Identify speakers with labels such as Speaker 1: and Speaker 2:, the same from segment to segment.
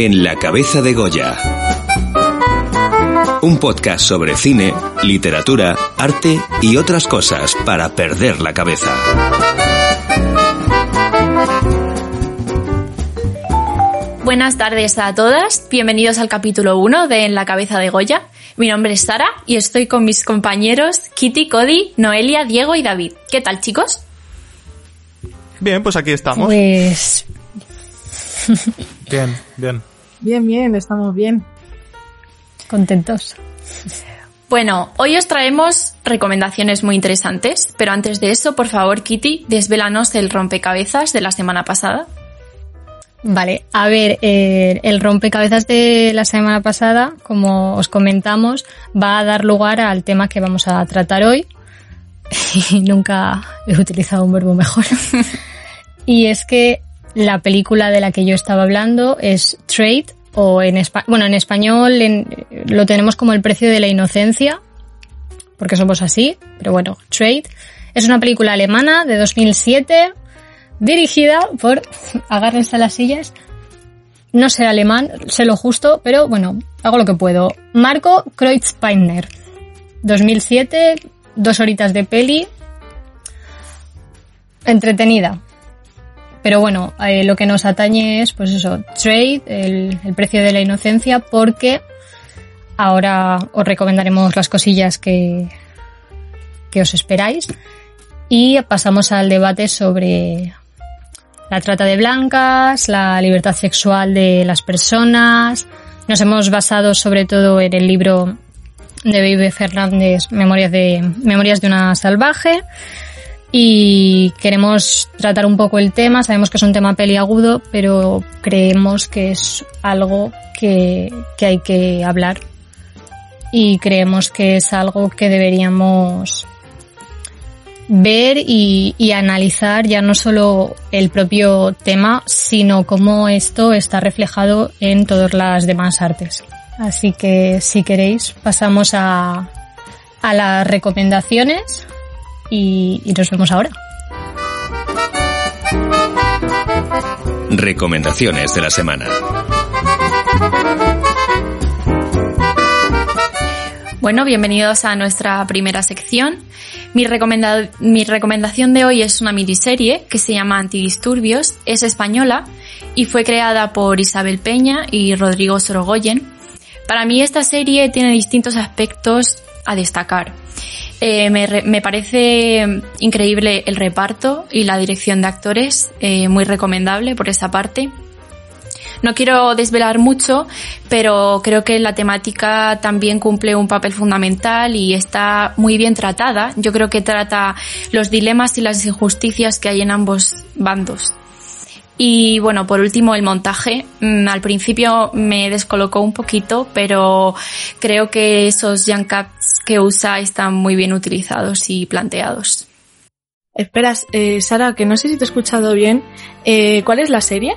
Speaker 1: En la cabeza de Goya. Un podcast sobre cine, literatura, arte y otras cosas para perder la cabeza.
Speaker 2: Buenas tardes a todas, bienvenidos al capítulo 1 de En la cabeza de Goya. Mi nombre es Sara y estoy con mis compañeros Kitty, Cody, Noelia, Diego y David. ¿Qué tal chicos?
Speaker 3: Bien, pues aquí estamos.
Speaker 4: Pues
Speaker 3: Bien, bien.
Speaker 4: Bien, bien, estamos bien. Contentos.
Speaker 2: Bueno, hoy os traemos recomendaciones muy interesantes, pero antes de eso, por favor Kitty, desvélanos el rompecabezas de la semana pasada.
Speaker 4: Vale, a ver, eh, el rompecabezas de la semana pasada, como os comentamos, va a dar lugar al tema que vamos a tratar hoy. Y nunca he utilizado un verbo mejor. y es que la película de la que yo estaba hablando es Trade, o en bueno, en español lo tenemos como el precio de la inocencia, porque somos así, pero bueno, Trade. Es una película alemana de 2007, dirigida por, agárrense las sillas, no sé alemán, sé lo justo, pero bueno, hago lo que puedo. Marco Kreutzpeiner, 2007, dos horitas de peli, entretenida. Pero bueno, eh, lo que nos atañe es, pues eso, trade, el, precio de la inocencia, porque ahora os recomendaremos las cosillas que, que os esperáis. Y pasamos al debate sobre la trata de blancas, la libertad sexual de las personas. Nos hemos basado sobre todo en el libro de Vive Fernández, Memorias de, Memorias de una salvaje. Y queremos tratar un poco el tema. Sabemos que es un tema peliagudo, pero creemos que es algo que, que hay que hablar. Y creemos que es algo que deberíamos ver y, y analizar ya no solo el propio tema, sino cómo esto está reflejado en todas las demás artes. Así que si queréis pasamos a, a las recomendaciones y, y nos vemos ahora.
Speaker 1: Recomendaciones de la semana.
Speaker 2: Bueno, bienvenidos a nuestra primera sección. Mi, recomenda- mi recomendación de hoy es una miniserie que se llama Antidisturbios, es española y fue creada por Isabel Peña y Rodrigo Sorogoyen. Para mí esta serie tiene distintos aspectos a destacar. Eh, me, me parece increíble el reparto y la dirección de actores, eh, muy recomendable por esa parte. No quiero desvelar mucho, pero creo que la temática también cumple un papel fundamental y está muy bien tratada. Yo creo que trata los dilemas y las injusticias que hay en ambos bandos. Y bueno, por último, el montaje. Mm, Al principio me descolocó un poquito, pero creo que esos jump cuts que usa están muy bien utilizados y planteados.
Speaker 5: Esperas, eh, Sara, que no sé si te he escuchado bien. Eh, ¿Cuál es la serie?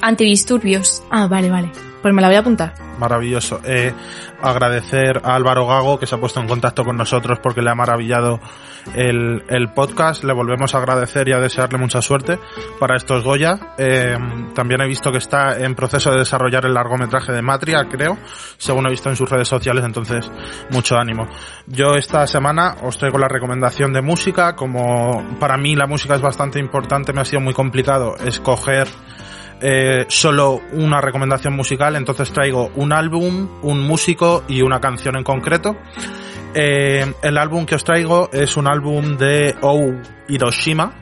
Speaker 2: Antidisturbios.
Speaker 5: Ah, vale, vale. Pues me la voy a apuntar.
Speaker 3: Maravilloso. Eh, agradecer a Álvaro Gago que se ha puesto en contacto con nosotros porque le ha maravillado el, el podcast. Le volvemos a agradecer y a desearle mucha suerte para estos Goya. Eh, también he visto que está en proceso de desarrollar el largometraje de Matria, creo, según he visto en sus redes sociales, entonces mucho ánimo. Yo esta semana os traigo la recomendación de música. Como para mí la música es bastante importante, me ha sido muy complicado escoger eh, solo una recomendación musical, entonces traigo un álbum, un músico y una canción en concreto. Eh, el álbum que os traigo es un álbum de Oh Hiroshima,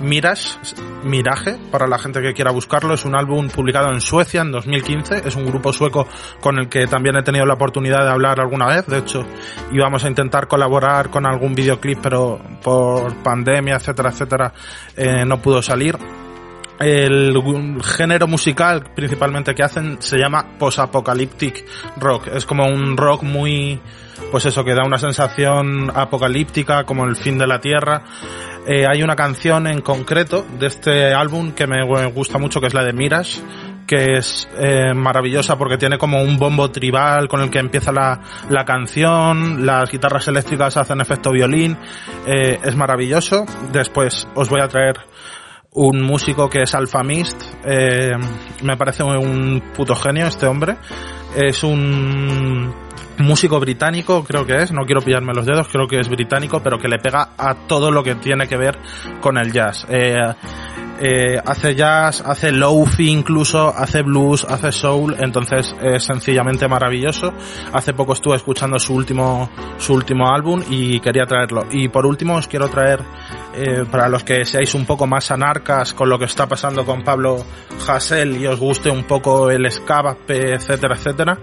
Speaker 3: Mirage, Mirage, para la gente que quiera buscarlo, es un álbum publicado en Suecia en 2015, es un grupo sueco con el que también he tenido la oportunidad de hablar alguna vez, de hecho íbamos a intentar colaborar con algún videoclip, pero por pandemia, etcétera, etcétera, eh, no pudo salir. El género musical principalmente que hacen se llama post-apocalyptic rock, es como un rock muy, pues eso, que da una sensación apocalíptica, como el fin de la tierra. Eh, hay una canción en concreto de este álbum que me gusta mucho, que es la de Miras, que es eh, maravillosa porque tiene como un bombo tribal con el que empieza la, la canción, las guitarras eléctricas hacen efecto violín, eh, es maravilloso. Después os voy a traer un músico que es Alpha Mist, eh, me parece un puto genio este hombre, es un músico británico, creo que es, no quiero pillarme los dedos, creo que es británico, pero que le pega a todo lo que tiene que ver con el jazz. Eh, eh, hace jazz, hace lofi incluso, hace blues, hace soul, entonces es sencillamente maravilloso. Hace poco estuve escuchando su último, su último álbum y quería traerlo. Y por último os quiero traer, eh, para los que seáis un poco más anarcas con lo que está pasando con Pablo Hassel y os guste un poco el escape, etcétera, etcétera,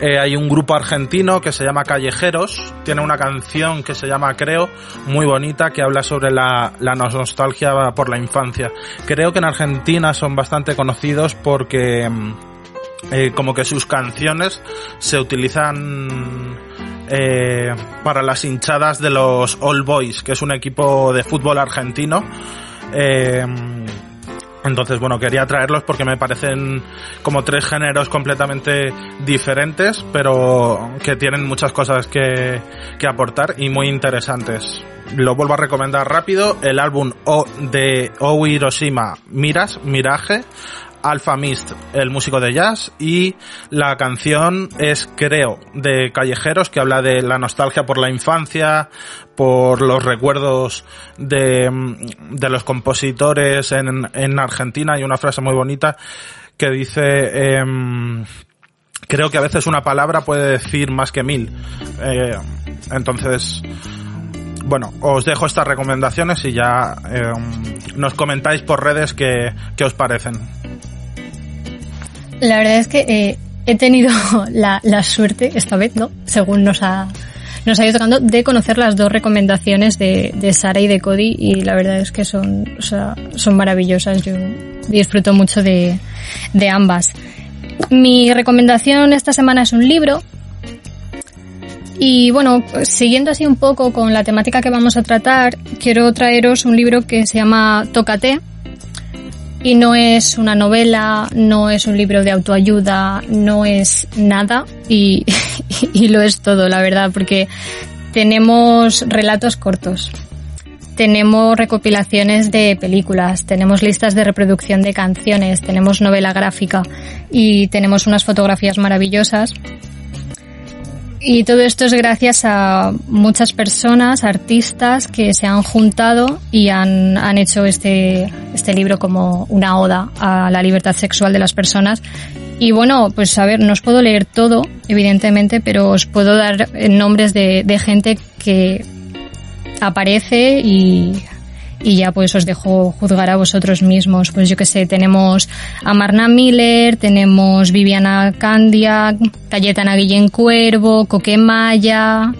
Speaker 3: eh, hay un grupo argentino que se llama Callejeros, tiene una canción que se llama Creo, muy bonita, que habla sobre la, la nostalgia por la infancia. Creo que en Argentina son bastante conocidos porque mm, eh, como que sus canciones se utilizan eh, para las hinchadas de los All Boys, que es un equipo de fútbol argentino. Eh, entonces, bueno, quería traerlos porque me parecen como tres géneros completamente diferentes, pero que tienen muchas cosas que, que aportar y muy interesantes. Lo vuelvo a recomendar rápido, el álbum o de O Hiroshima Miras, Mirage, Alpha Mist, el músico de jazz, y la canción es Creo, de Callejeros, que habla de la nostalgia por la infancia, por los recuerdos de, de los compositores en, en Argentina. Hay una frase muy bonita que dice, em, creo que a veces una palabra puede decir más que mil. Eh, entonces, bueno, os dejo estas recomendaciones y ya em, nos comentáis por redes qué, qué os parecen.
Speaker 4: La verdad es que eh, he tenido la, suerte, esta vez, ¿no? Según nos ha, nos ha ido tocando, de conocer las dos recomendaciones de, de Sara y de Cody y la verdad es que son, o sea, son maravillosas. Yo disfruto mucho de, de ambas. Mi recomendación esta semana es un libro y bueno, siguiendo así un poco con la temática que vamos a tratar, quiero traeros un libro que se llama Tócate. Y no es una novela, no es un libro de autoayuda, no es nada. Y, lo es todo, la verdad, porque tenemos relatos cortos. Tenemos recopilaciones de películas, tenemos listas de reproducción de canciones, tenemos novela gráfica y tenemos unas fotografías maravillosas y todo esto es gracias a muchas personas, artistas que se han juntado y han, han hecho este, este libro como una oda a la libertad sexual de las personas. Y bueno, pues a ver, no os puedo leer todo, evidentemente, pero os puedo dar nombres de, de gente que aparece y y ya pues os dejo juzgar a vosotros mismos. Pues yo que sé, tenemos a Marna Miller, tenemos Viviana Candia, Cayetana Guillén Cuervo, Coque Maya,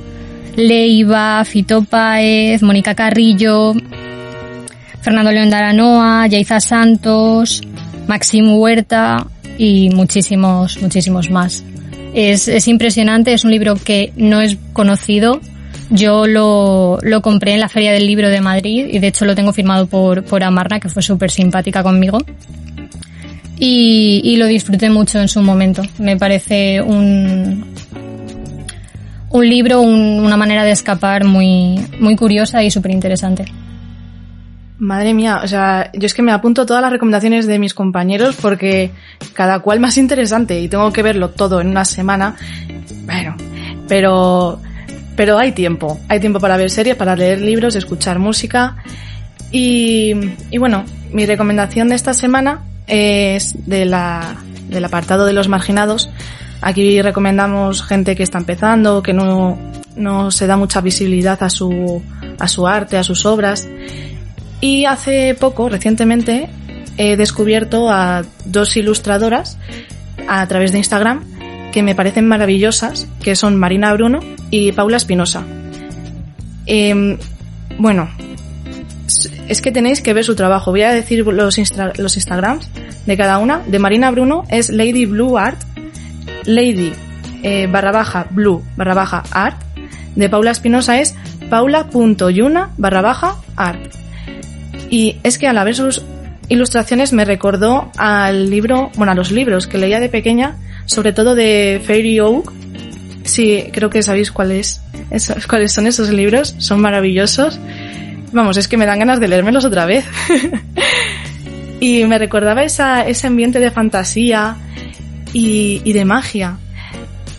Speaker 4: Leiva, Fito Páez, Mónica Carrillo, Fernando León de Aranoa, Yaiza Santos, Maxim Huerta y muchísimos, muchísimos más. Es, es impresionante, es un libro que no es conocido, yo lo, lo compré en la Feria del Libro de Madrid y de hecho lo tengo firmado por, por Amarna, que fue súper simpática conmigo. Y, y lo disfruté mucho en su momento. Me parece un, un libro, un- una manera de escapar muy, muy curiosa y súper interesante.
Speaker 5: Madre mía, o sea, yo es que me apunto todas las recomendaciones de mis compañeros porque cada cual más interesante y tengo que verlo todo en una semana. Bueno, pero, pero hay tiempo, hay tiempo para ver series, para leer libros, escuchar música y, y bueno, mi recomendación de esta semana es de la, del apartado de los marginados. Aquí recomendamos gente que está empezando, que no, no se da mucha visibilidad a su, a su arte, a sus obras. Y hace poco, recientemente, he descubierto a dos ilustradoras a través de Instagram que me parecen maravillosas, que son Marina Bruno y Paula Espinosa. Em, bueno, es que tenéis que ver su trabajo. Voy a decir los, los Instagrams de cada una. De Marina Bruno es Lady Blue Art, Lady eh, barra baja Blue barra baja Art. De Paula Espinosa es paula.yuna barra baja Art. Y es que al ver sus ilustraciones me recordó al libro, bueno, a los libros que leía de pequeña, sobre todo de Fairy Oak. Sí, creo que sabéis cuáles cuáles son esos libros, son maravillosos. Vamos, es que me dan ganas de leérmelos otra vez. y me recordaba esa, ese ambiente de fantasía y, y de magia.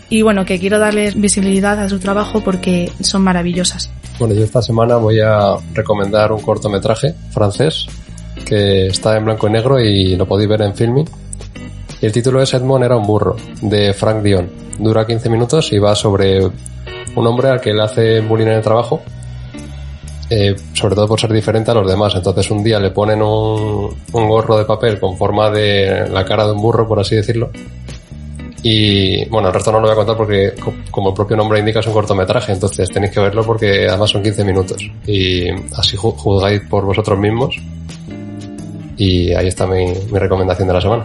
Speaker 5: Y bueno, que quiero darles visibilidad a su trabajo porque son maravillosas.
Speaker 6: Bueno, yo esta semana voy a recomendar un cortometraje francés que está en blanco y negro y lo podéis ver en Filming. El título es Edmond era un burro, de Frank Dion. Dura 15 minutos y va sobre un hombre al que le hace bullying en el trabajo, eh, sobre todo por ser diferente a los demás. Entonces un día le ponen un, un gorro de papel con forma de la cara de un burro, por así decirlo, y bueno, el resto no lo voy a contar porque, como el propio nombre indica, es un cortometraje, entonces tenéis que verlo porque además son 15 minutos. Y así juzgáis por vosotros mismos. Y ahí está mi, recomendación de la semana.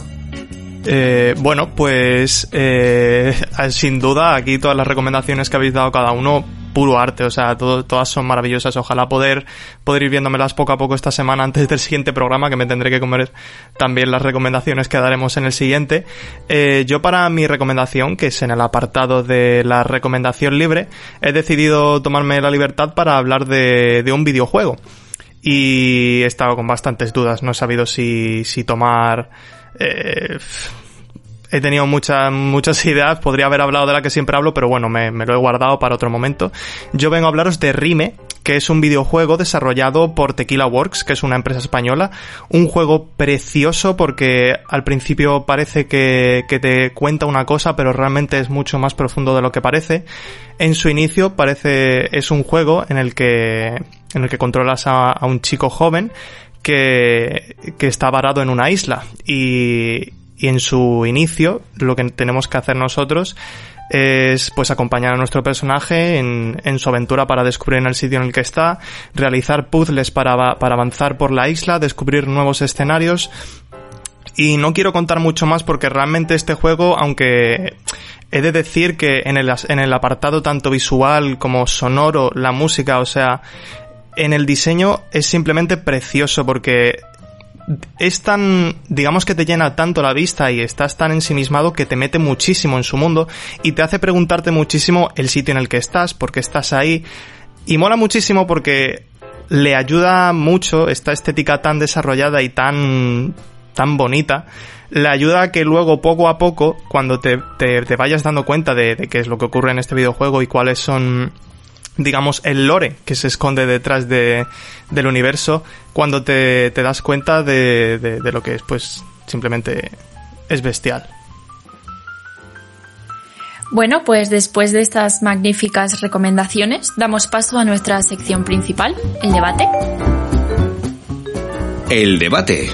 Speaker 7: Eh, bueno, pues eh, sin duda aquí todas las recomendaciones que habéis dado cada uno puro arte, o sea, todas son maravillosas. Ojalá poder, poder ir viéndomelas poco a poco esta semana antes del siguiente programa, que me tendré que comer también las recomendaciones que daremos en el siguiente. Eh, yo para mi recomendación, que es en el apartado de la recomendación libre, he decidido tomarme la libertad para hablar de, de un videojuego. Y he estado con bastantes dudas, no he sabido si, si tomar... Eh, he tenido muchas, muchas ideas, podría haber hablado de la que siempre hablo, pero bueno, me, lo he guardado para otro momento. Yo vengo a hablaros de Rime, que es un videojuego desarrollado por Tequila Works, que es una empresa española. Un juego precioso porque al principio parece que, te cuenta una cosa, pero realmente es mucho más profundo de lo que parece. En su inicio parece, es un juego en el que, en el que controlas a un chico joven que, que está varado en una isla y, y en su inicio lo que tenemos que hacer nosotros es pues acompañar a nuestro personaje en, en, su aventura para descubrir en el sitio en el que está, realizar puzzles para, para avanzar por la isla, descubrir nuevos escenarios. Y no quiero contar mucho más porque realmente este juego, aunque he de decir que en el, en el apartado tanto visual como sonoro, la música, o sea, en el diseño es simplemente precioso porque es tan, digamos que te llena tanto la vista y estás tan ensimismado que te mete muchísimo en su mundo y te hace preguntarte muchísimo el sitio en el que estás, por qué estás ahí. Y mola muchísimo porque le ayuda mucho esta estética tan desarrollada y tan, tan bonita le ayuda a que luego poco a poco, cuando te, te, vayas dando cuenta de, de, qué es lo que ocurre en este videojuego y cuáles son digamos, el lore que se esconde detrás de, del universo cuando te, te das cuenta de, de, de, lo que es, pues, simplemente es bestial.
Speaker 2: Bueno, pues después de estas magníficas recomendaciones, damos paso a nuestra sección principal, el debate.
Speaker 1: El debate.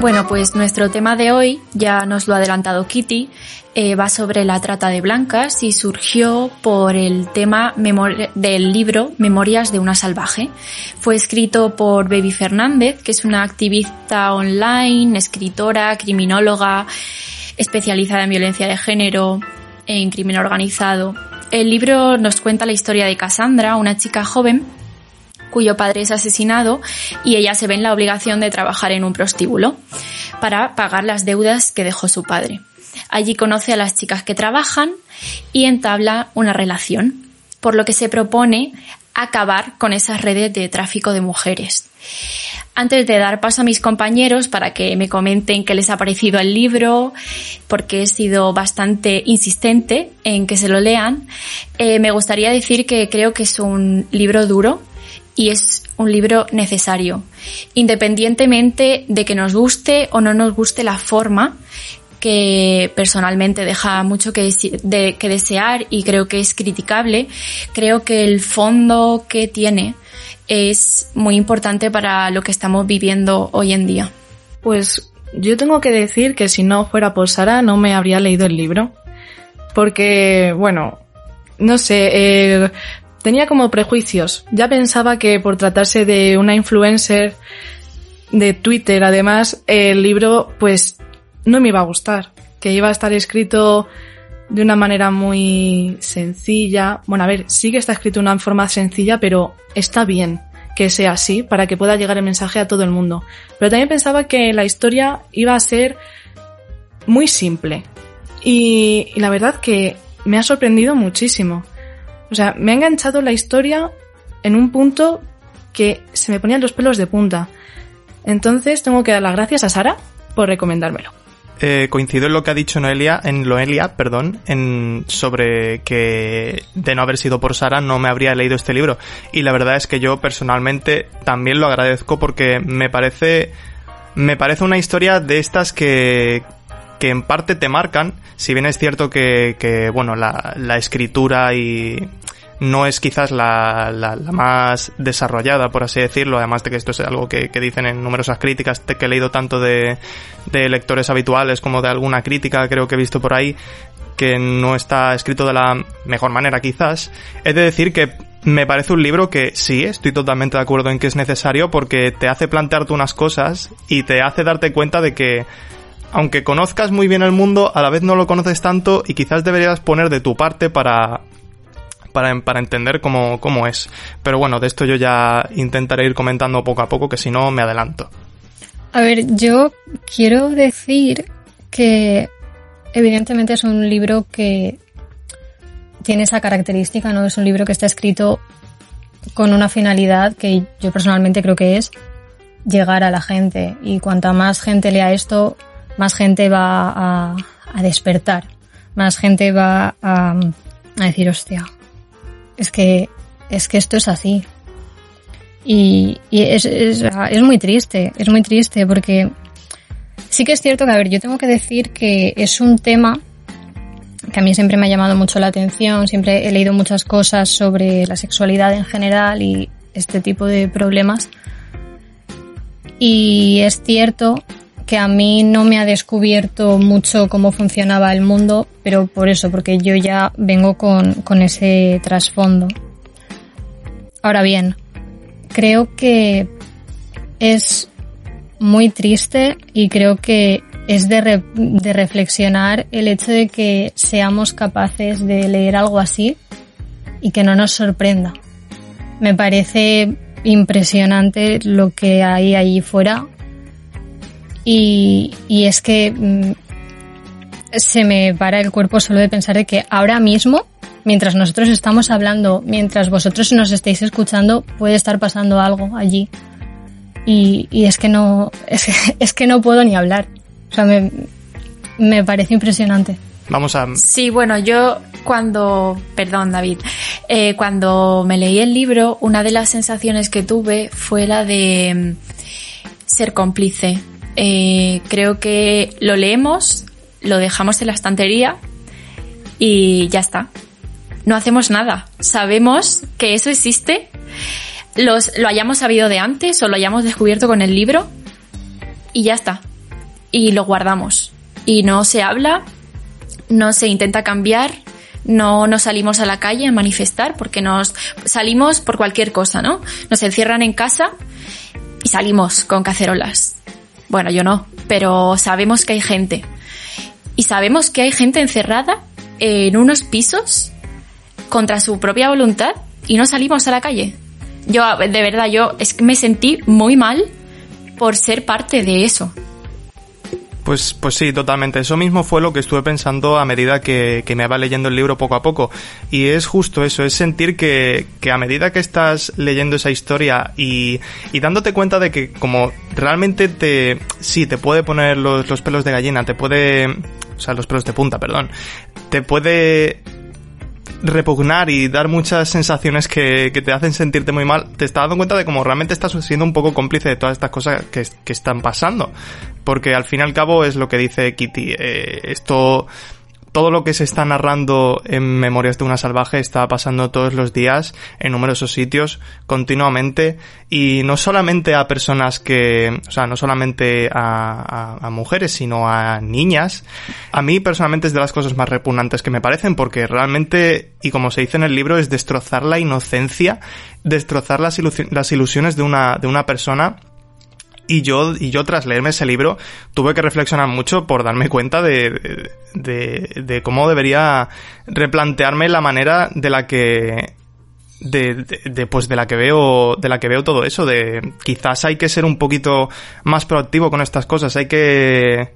Speaker 2: Bueno, pues nuestro tema de hoy, ya nos lo ha adelantado Kitty, eh, va sobre la trata de blancas y surgió por el tema del libro Memorias de una salvaje. Fue escrito por Baby Fernández, que es una activista online, escritora, criminóloga, especializada en violencia de género, en crimen organizado. El libro nos cuenta la historia de Cassandra, una chica joven cuyo padre es asesinado y ella se ve en la obligación de trabajar en un prostíbulo para pagar las deudas que dejó su padre. Allí conoce a las chicas que trabajan y entabla una relación, por lo que se propone acabar con esas redes de tráfico de mujeres. Antes de dar paso a mis compañeros para que me comenten qué les ha parecido el libro, porque he sido bastante insistente en que se lo lean, eh, me gustaría decir que creo que es un libro duro, y es un libro necesario. Independientemente de que nos guste o no nos guste la forma que personalmente deja mucho que, de, que desear y creo que es criticable, creo que el fondo que tiene es muy importante para lo que estamos viviendo hoy en día.
Speaker 5: Pues yo tengo que decir que si no fuera por Sara no me habría leído el libro. Porque, bueno, no sé, eh, tenía como prejuicios. Ya pensaba que por tratarse de una influencer de Twitter, además, el libro pues no me iba a gustar. Que iba a estar escrito de una manera muy sencilla. Bueno, a ver, sí que está escrito de una forma sencilla, pero está bien que sea así para que pueda llegar el mensaje a todo el mundo. Pero también pensaba que la historia iba a ser muy simple. Y, la verdad que me ha sorprendido muchísimo. O sea, me ha enganchado la historia en un punto que se me ponían los pelos de punta. Entonces tengo que dar las gracias a Sara por recomendármelo.
Speaker 7: Eh, coincido en lo que ha dicho Noelia, en Noelia, perdón, sobre que de no haber sido por Sara no me habría leído este libro. Y la verdad es que yo personalmente también lo agradezco porque me parece me parece una historia de estas que que en parte te marcan, si bien es cierto que, que bueno, la, escritura y, no es quizás la, la, más desarrollada, por así decirlo, además de que esto es algo que, dicen en numerosas críticas que he leído tanto de, de lectores habituales como de alguna crítica, creo que he visto por ahí, que no está escrito de la mejor manera quizás. He de decir que me parece un libro que sí, estoy totalmente de acuerdo en que es necesario porque te hace plantearte unas cosas y te hace darte cuenta de que aunque conozcas muy bien el mundo, a la vez no lo conoces tanto y quizás deberías poner de tu parte para, para, para entender cómo, cómo es. Pero bueno, de esto yo ya intentaré ir comentando poco a poco, que si no me adelanto.
Speaker 4: A ver, yo quiero decir que evidentemente es un libro que tiene esa característica, ¿no? Es un libro que está escrito con una finalidad que yo personalmente creo que es llegar a la gente. Y cuanta más gente lea esto, más gente va a, despertar. Más gente va a, decir, hostia, es que, es que esto es así. Y, es, es, es, muy triste, es muy triste porque sí que es cierto que, a ver, yo tengo que decir que es un tema que a mí siempre me ha llamado mucho la atención, siempre he leído muchas cosas sobre la sexualidad en general y este tipo de problemas. Y es cierto que a mí no me ha descubierto mucho cómo funcionaba el mundo, pero por eso, porque yo ya vengo con, con ese trasfondo. Ahora bien, creo que es muy triste y creo que es de, de reflexionar el hecho de que seamos capaces de leer algo así y que no nos sorprenda. Me parece impresionante lo que hay allí fuera y, es que mm, se me para el cuerpo solo de pensar de que ahora mismo, mientras nosotros estamos hablando, mientras vosotros nos estáis escuchando, puede estar pasando algo allí. Y, es que no, es, que no puedo ni hablar. O sea, me, me parece impresionante.
Speaker 7: Vamos a.
Speaker 2: Sí, bueno, yo cuando. Perdón, David. Eh, cuando me leí el libro, una de las sensaciones que tuve fue la de mm, ser cómplice. Eh, creo que lo leemos, lo dejamos en la estantería y ya está. No hacemos nada. Sabemos que eso existe, los, lo hayamos sabido de antes o lo hayamos descubierto con el libro y ya está. Y lo guardamos. Y no se habla, no se intenta cambiar, no nos salimos a la calle a manifestar porque nos salimos por cualquier cosa, ¿no? Nos encierran en casa y salimos con cacerolas. Bueno, yo no, pero sabemos que hay gente. Y sabemos que hay gente encerrada en unos pisos contra su propia voluntad y no salimos a la calle. Yo, de verdad, yo me sentí muy mal por ser parte de eso.
Speaker 7: Pues, pues sí, totalmente. Eso mismo fue lo que estuve pensando a medida que, me iba leyendo el libro poco a poco. Y es justo eso, es sentir que, que a medida que estás leyendo esa historia y, y, dándote cuenta de que como realmente te, sí, te puede poner los, los pelos de gallina, te puede, o sea, los pelos de punta, perdón, te puede repugnar y dar muchas sensaciones que, que te hacen sentirte muy mal, te estás dando cuenta de cómo realmente estás siendo un poco cómplice de todas estas cosas que, que están pasando. Porque al fin y al cabo es lo que dice Kitty. Eh, esto todo lo que se está narrando en Memorias de una salvaje está pasando todos los días en numerosos sitios continuamente y no solamente a personas que, o sea, no solamente a, a, mujeres, sino a niñas. A mí personalmente es de las cosas más repugnantes que me parecen porque realmente, y como se dice en el libro, es destrozar la inocencia, destrozar las, las ilusiones de una, de una persona y yo, y yo tras leerme ese libro tuve que reflexionar mucho por darme cuenta de, de, de cómo debería replantearme la manera de la que de, de, pues de la que veo de la que veo todo eso de quizás hay que ser un poquito más proactivo con estas cosas hay que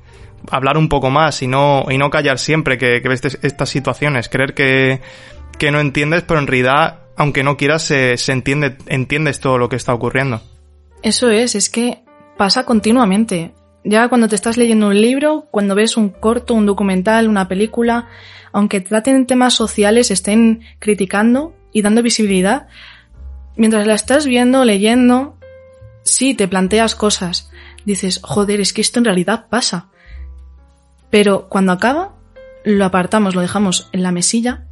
Speaker 7: hablar un poco más y no y no callar siempre que, que ves estas situaciones creer que, que no entiendes pero en realidad aunque no quieras se, se entiende entiendes todo lo que está ocurriendo.
Speaker 5: Eso es es que pasa continuamente. Ya cuando te estás leyendo un libro, cuando ves un corto, un documental, una película, aunque traten temas sociales, estén criticando y dando visibilidad, mientras la estás viendo, leyendo, sí, te planteas cosas. Dices, joder, es que esto en realidad pasa. Pero cuando acaba, lo apartamos, lo dejamos en la mesilla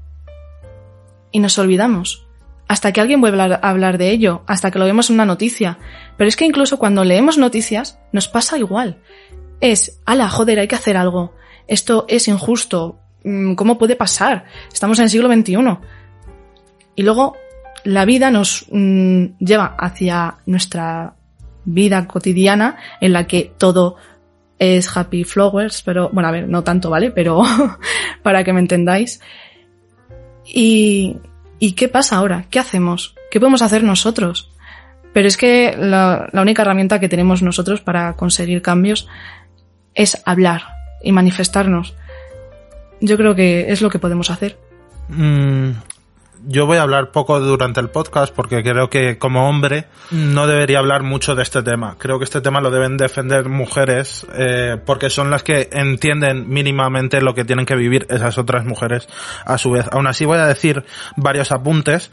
Speaker 5: y nos olvidamos hasta que alguien vuelva a hablar de ello, hasta que lo vemos en una noticia. Pero es que incluso cuando leemos noticias nos pasa igual. Es, ala, joder, hay que hacer algo. Esto es injusto. Mm, ¿Cómo puede pasar? Estamos en el siglo XXI. Y luego la vida nos mmm, lleva hacia nuestra vida cotidiana en la que todo es happy flowers, pero bueno, a ver, no tanto, ¿vale? Pero para que me entendáis. Y ¿Y qué pasa ahora? ¿Qué hacemos? ¿Qué podemos hacer nosotros? Pero es que la, única herramienta que tenemos nosotros para conseguir cambios es hablar y manifestarnos. Yo creo que es lo que podemos hacer.
Speaker 3: Mm, yo voy a hablar poco durante el podcast porque creo que como hombre no debería hablar mucho de este tema. Creo que este tema lo deben defender mujeres eh, porque son las que entienden mínimamente lo que tienen que vivir esas otras mujeres a su vez. Aún así voy a decir varios apuntes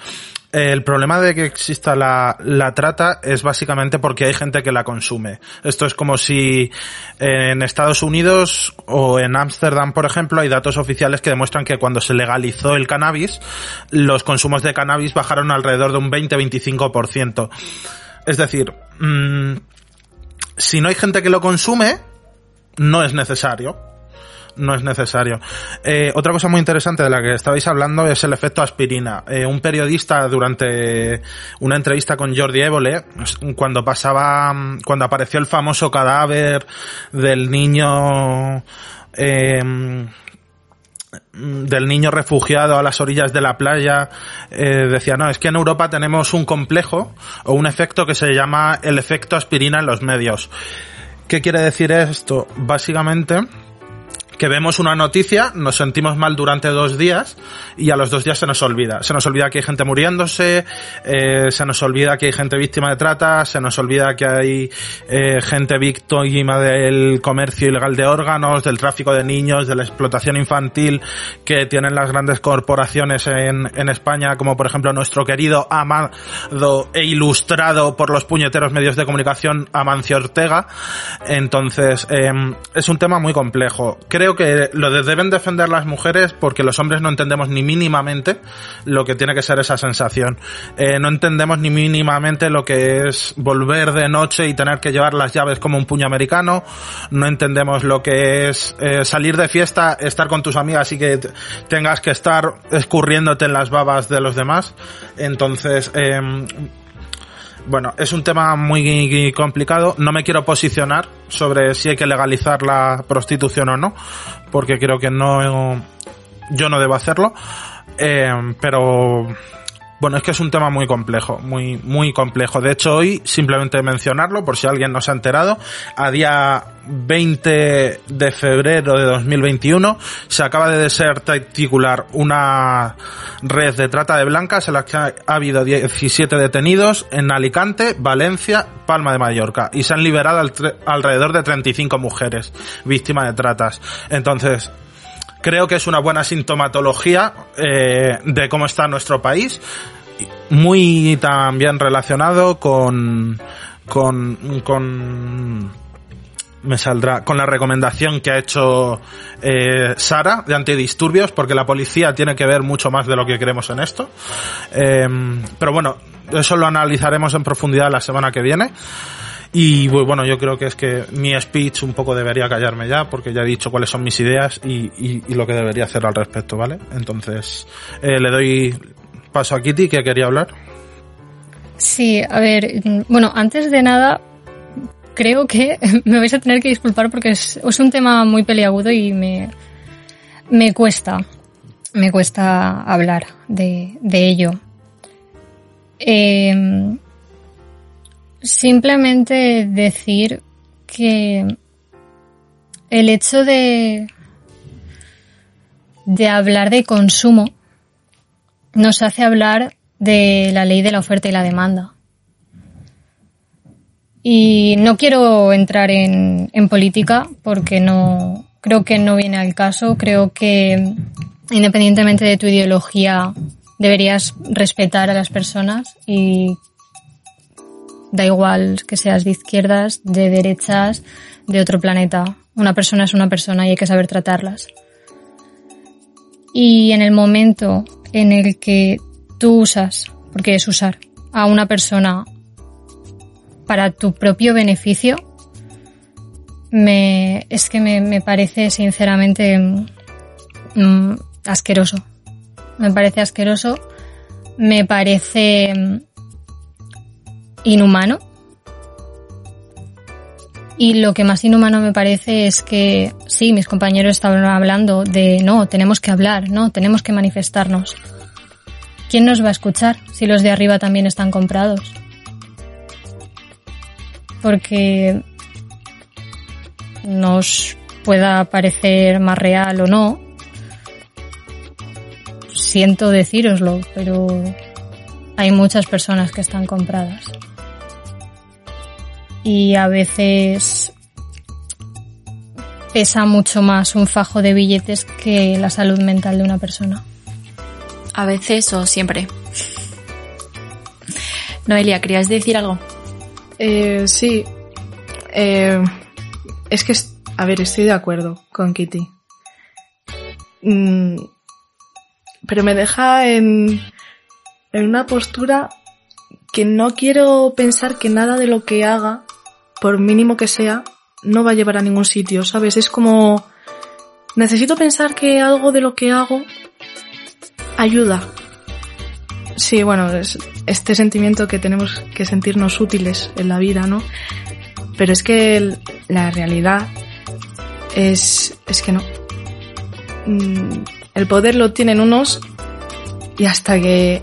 Speaker 3: el problema de que exista la, la, trata es básicamente porque hay gente que la consume. Esto es como si en Estados Unidos o en Ámsterdam, por ejemplo, hay datos oficiales que demuestran que cuando se legalizó el cannabis, los consumos de cannabis bajaron alrededor de un 20-25%. Es decir, mmm, si no hay gente que lo consume, no es necesario no es necesario. Eh, otra cosa muy interesante de la que estabais hablando es el efecto aspirina. Eh, un periodista durante una entrevista con Jordi Évole, cuando pasaba, cuando apareció el famoso cadáver del niño, eh, del niño refugiado a las orillas de la playa, eh, decía, no, es que en Europa tenemos un complejo o un efecto que se llama el efecto aspirina en los medios. ¿Qué quiere decir esto? Básicamente, que vemos una noticia, nos sentimos mal durante dos días y a los dos días se nos olvida. Se nos olvida que hay gente muriéndose, eh, se nos olvida que hay gente víctima de trata, se nos olvida que hay eh, gente víctima del comercio ilegal de órganos, del tráfico de niños, de la explotación infantil que tienen las grandes corporaciones en, en España, como por ejemplo nuestro querido amado e ilustrado por los puñeteros medios de comunicación Amancio Ortega. Entonces, eh, es un tema muy complejo. Creo que lo deben defender las mujeres porque los hombres no entendemos ni mínimamente lo que tiene que ser esa sensación. Eh, no entendemos ni mínimamente lo que es volver de noche y tener que llevar las llaves como un puño americano. No entendemos lo que es eh, salir de fiesta, estar con tus amigas y que tengas que estar escurriéndote en las babas de los demás. Entonces, eh, bueno, es un tema muy complicado. No me quiero posicionar sobre si hay que legalizar la prostitución o no, porque creo que no, yo no debo hacerlo. Eh, pero bueno, es que es un tema muy complejo, muy, muy complejo. De hecho, hoy, simplemente mencionarlo, por si alguien no se ha enterado, a día 20 de febrero de 2021 se acaba de desarticular una red de trata de blancas en la que ha habido 17 detenidos en Alicante, Valencia, Palma de Mallorca y se han liberado alrededor de 35 mujeres víctimas de tratas. Entonces, creo que es una buena sintomatología eh, de cómo está nuestro país, muy también relacionado con, con, con me saldrá con la recomendación que ha hecho eh, Sara de antidisturbios, porque la policía tiene que ver mucho más de lo que creemos en esto. Eh, pero bueno, eso lo analizaremos en profundidad la semana que viene. Y bueno, yo creo que es que mi speech un poco debería callarme ya, porque ya he dicho cuáles son mis ideas y, y, lo que debería hacer al respecto, ¿vale? Entonces, eh, le doy paso a Kitty, que quería hablar.
Speaker 4: Sí, a ver, bueno, antes de nada, creo que me vais a tener que disculpar porque es, es un tema muy peliagudo y me, me cuesta, me cuesta hablar de, de ello. Eh, simplemente decir que el hecho de, de hablar de consumo nos hace hablar de la ley de la oferta y la demanda. Y no quiero entrar en, en, política porque no creo que no viene al caso. Creo que independientemente de tu ideología deberías respetar a las personas y da igual que seas de izquierdas, de derechas, de otro planeta. Una persona es una persona y hay que saber tratarlas. Y en el momento en el que tú usas, porque es usar, a una persona para tu propio beneficio, me, es que me, parece sinceramente mm, asqueroso. Me parece asqueroso, me parece mm, inhumano. Y lo que más inhumano me parece es que sí, mis compañeros estaban hablando de no, tenemos que hablar, no, tenemos que manifestarnos. ¿Quién nos va a escuchar si los de arriba también están comprados? porque nos pueda parecer más real o no, siento decíroslo, pero hay muchas personas que están compradas. Y a veces pesa mucho más un fajo de billetes que la salud mental de una persona.
Speaker 2: A veces o siempre. Noelia, ¿querías decir algo?
Speaker 5: Eh, sí. Eh, es que, a ver, estoy de acuerdo con Kitty. Mm, pero me deja en, en una postura que no quiero pensar que nada de lo que haga, por mínimo que sea, no va a llevar a ningún sitio, ¿sabes? Es como... Necesito pensar que algo de lo que hago ayuda, Sí, bueno, es este sentimiento que tenemos que sentirnos útiles en la vida, ¿no? Pero es que la realidad es, es que no. Mm, el poder lo tienen unos y hasta que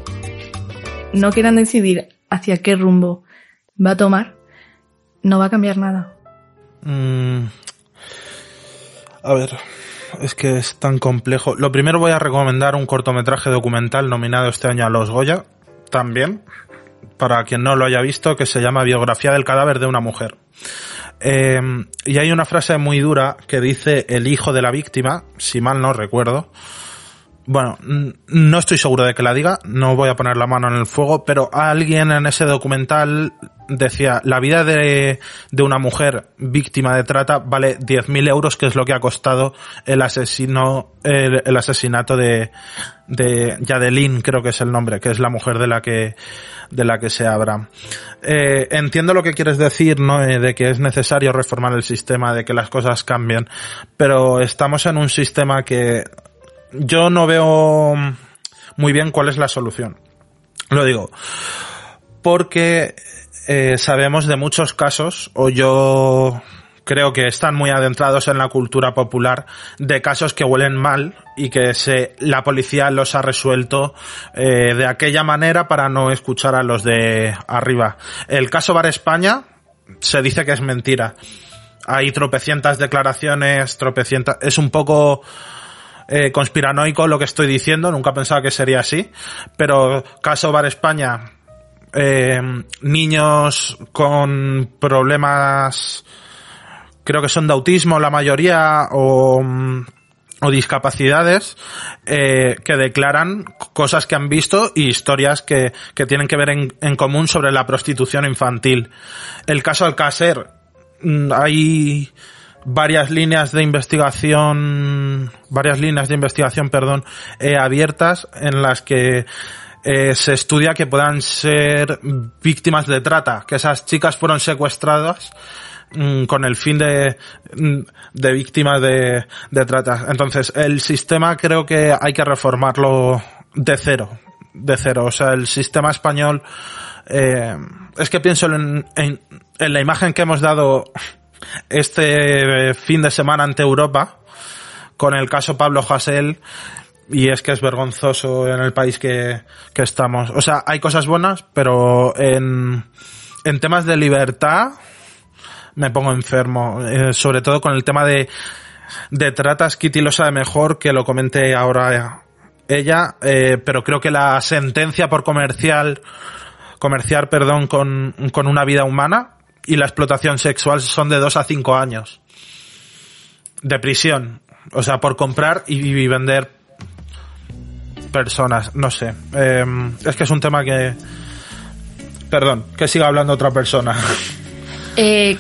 Speaker 5: no quieran decidir hacia qué rumbo va a tomar, no va a cambiar nada.
Speaker 3: Mm. A ver, es que es tan complejo. Lo primero voy a recomendar un cortometraje documental nominado este año a los Goya, también, para quien no lo haya visto, que se llama Biografía del cadáver de una mujer. Eh, y hay una frase muy dura que dice el hijo de la víctima, si mal no recuerdo. Bueno, no estoy seguro de que la diga, no voy a poner la mano en el fuego, pero alguien en ese documental decía, la vida de, de una mujer víctima de trata vale 10.000 euros, que es lo que ha costado el asesino, el, asesinato de, de Yadelin, creo que es el nombre, que es la mujer de la que, de la que se habla. Eh, entiendo lo que quieres decir, ¿no? Eh, de que es necesario reformar el sistema, de que las cosas cambien, pero estamos en un sistema que yo no veo muy bien cuál es la solución. Lo digo, porque eh, sabemos de muchos casos, o yo creo que están muy adentrados en la cultura popular, de casos que huelen mal y que se, la policía los ha resuelto eh, de aquella manera para no escuchar a los de arriba. El caso Bar España se dice que es mentira. Hay tropecientas declaraciones, tropecientas... Es un poco... Eh, conspiranoico lo que estoy diciendo, nunca pensaba que sería así, pero caso Bar España eh, niños con problemas, creo que son de autismo la mayoría, o, o discapacidades eh, que declaran cosas que han visto y historias que, que tienen que ver en, común sobre la prostitución infantil. El caso Alcácer, mm, hay varias líneas de investigación, varias líneas de investigación, perdón, eh, abiertas en las que eh, se estudia que puedan ser víctimas de trata, que esas chicas fueron secuestradas mm, con el fin de, mm, de víctimas de, de trata. Entonces, el sistema creo que hay que reformarlo de cero, de cero. O sea, el sistema español, eh, es que pienso en, en, la imagen que hemos dado este fin de semana ante Europa con el caso Pablo Hasél y es que es vergonzoso en el país que, que estamos. O sea, hay cosas buenas, pero en, en temas de libertad me pongo enfermo. Eh, sobre todo con el tema de, de tratas, Kitty lo sabe mejor que lo comente ahora ella, eh, pero creo que la sentencia por comercial, comerciar, perdón, con, con una vida humana y la explotación sexual son de 2 a 5 años de prisión. O sea, por comprar y vender personas, no sé. Eh, es que es un tema que... Perdón, que siga hablando otra persona.
Speaker 2: Eh,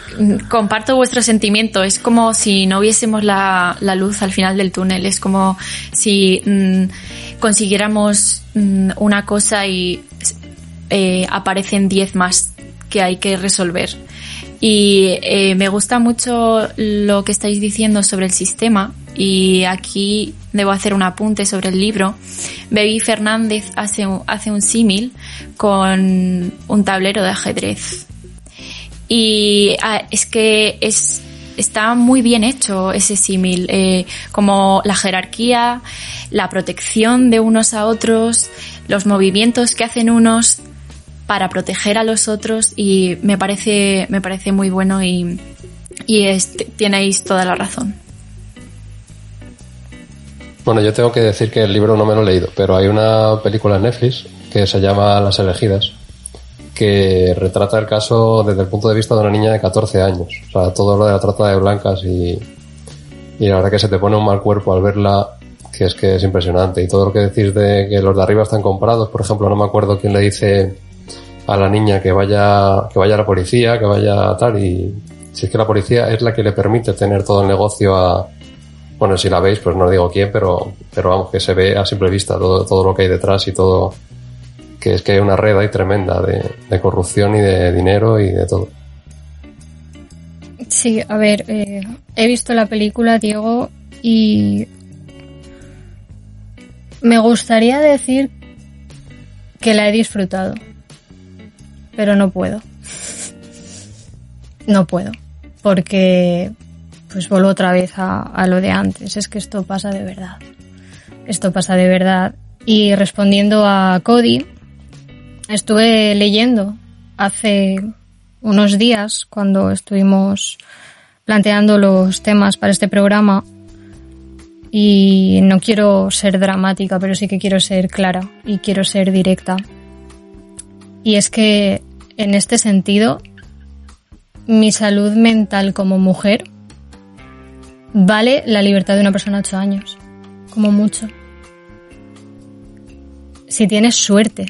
Speaker 2: comparto vuestro sentimiento. Es como si no viésemos la, la, luz al final del túnel. Es como si mmm, consiguiéramos mmm, una cosa y eh, aparecen 10 más que hay que resolver. Y eh, me gusta mucho lo que estáis diciendo sobre el sistema y aquí debo hacer un apunte sobre el libro. Baby Fernández hace un, hace un símil con un tablero de ajedrez. Y ah, es que es, está muy bien hecho ese símil, eh, como la jerarquía, la protección de unos a otros, los movimientos que hacen unos para proteger a los otros y me parece, me parece muy bueno y, y tenéis toda la razón.
Speaker 6: Bueno, yo tengo que decir que el libro no me lo he leído, pero hay una película en Netflix que se llama Las elegidas, que retrata el caso desde el punto de vista de una niña de 14 años. O sea, todo lo de la trata de blancas y, y la verdad que se te pone un mal cuerpo al verla, que es que es impresionante. Y todo lo que decís de que los de arriba están comprados, por ejemplo, no me acuerdo quién le dice a la niña que vaya, que vaya a la policía, que vaya tal, y si es que la policía es la que le permite tener todo el negocio a, bueno, si la veis, pues no digo quién, pero, pero vamos, que se ve a simple vista todo, todo lo que hay detrás y todo, que es que hay una red ahí tremenda de, corrupción y de dinero y de todo.
Speaker 4: Sí, a ver, eh, he visto la película, Diego, y me gustaría decir que la he disfrutado, pero no puedo. No puedo, porque pues vuelvo otra vez a, a, lo de antes. Es que esto pasa de verdad. Esto pasa de verdad. Y respondiendo a Cody, estuve leyendo hace unos días cuando estuvimos planteando los temas para este programa y no quiero ser dramática, pero sí que quiero ser clara y quiero ser directa. Y es que en este sentido, mi salud mental como mujer vale la libertad de una persona 8 años, como mucho. Si tienes suerte.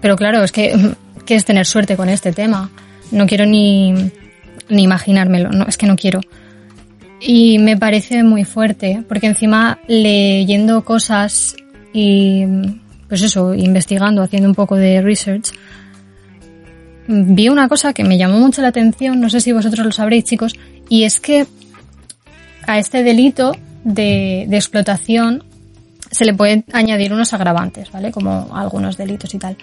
Speaker 4: Pero claro, es que, ¿qué es tener suerte con este tema? No quiero ni, ni imaginármelo, no, es que no quiero. Y me parece muy fuerte, porque encima leyendo cosas y, pues eso, investigando, haciendo un poco de research, vi una cosa que me llamó mucho la atención, no sé si vosotros lo sabréis chicos, y es que a este delito de, de explotación se le pueden añadir unos agravantes, ¿vale? Como algunos delitos y tal.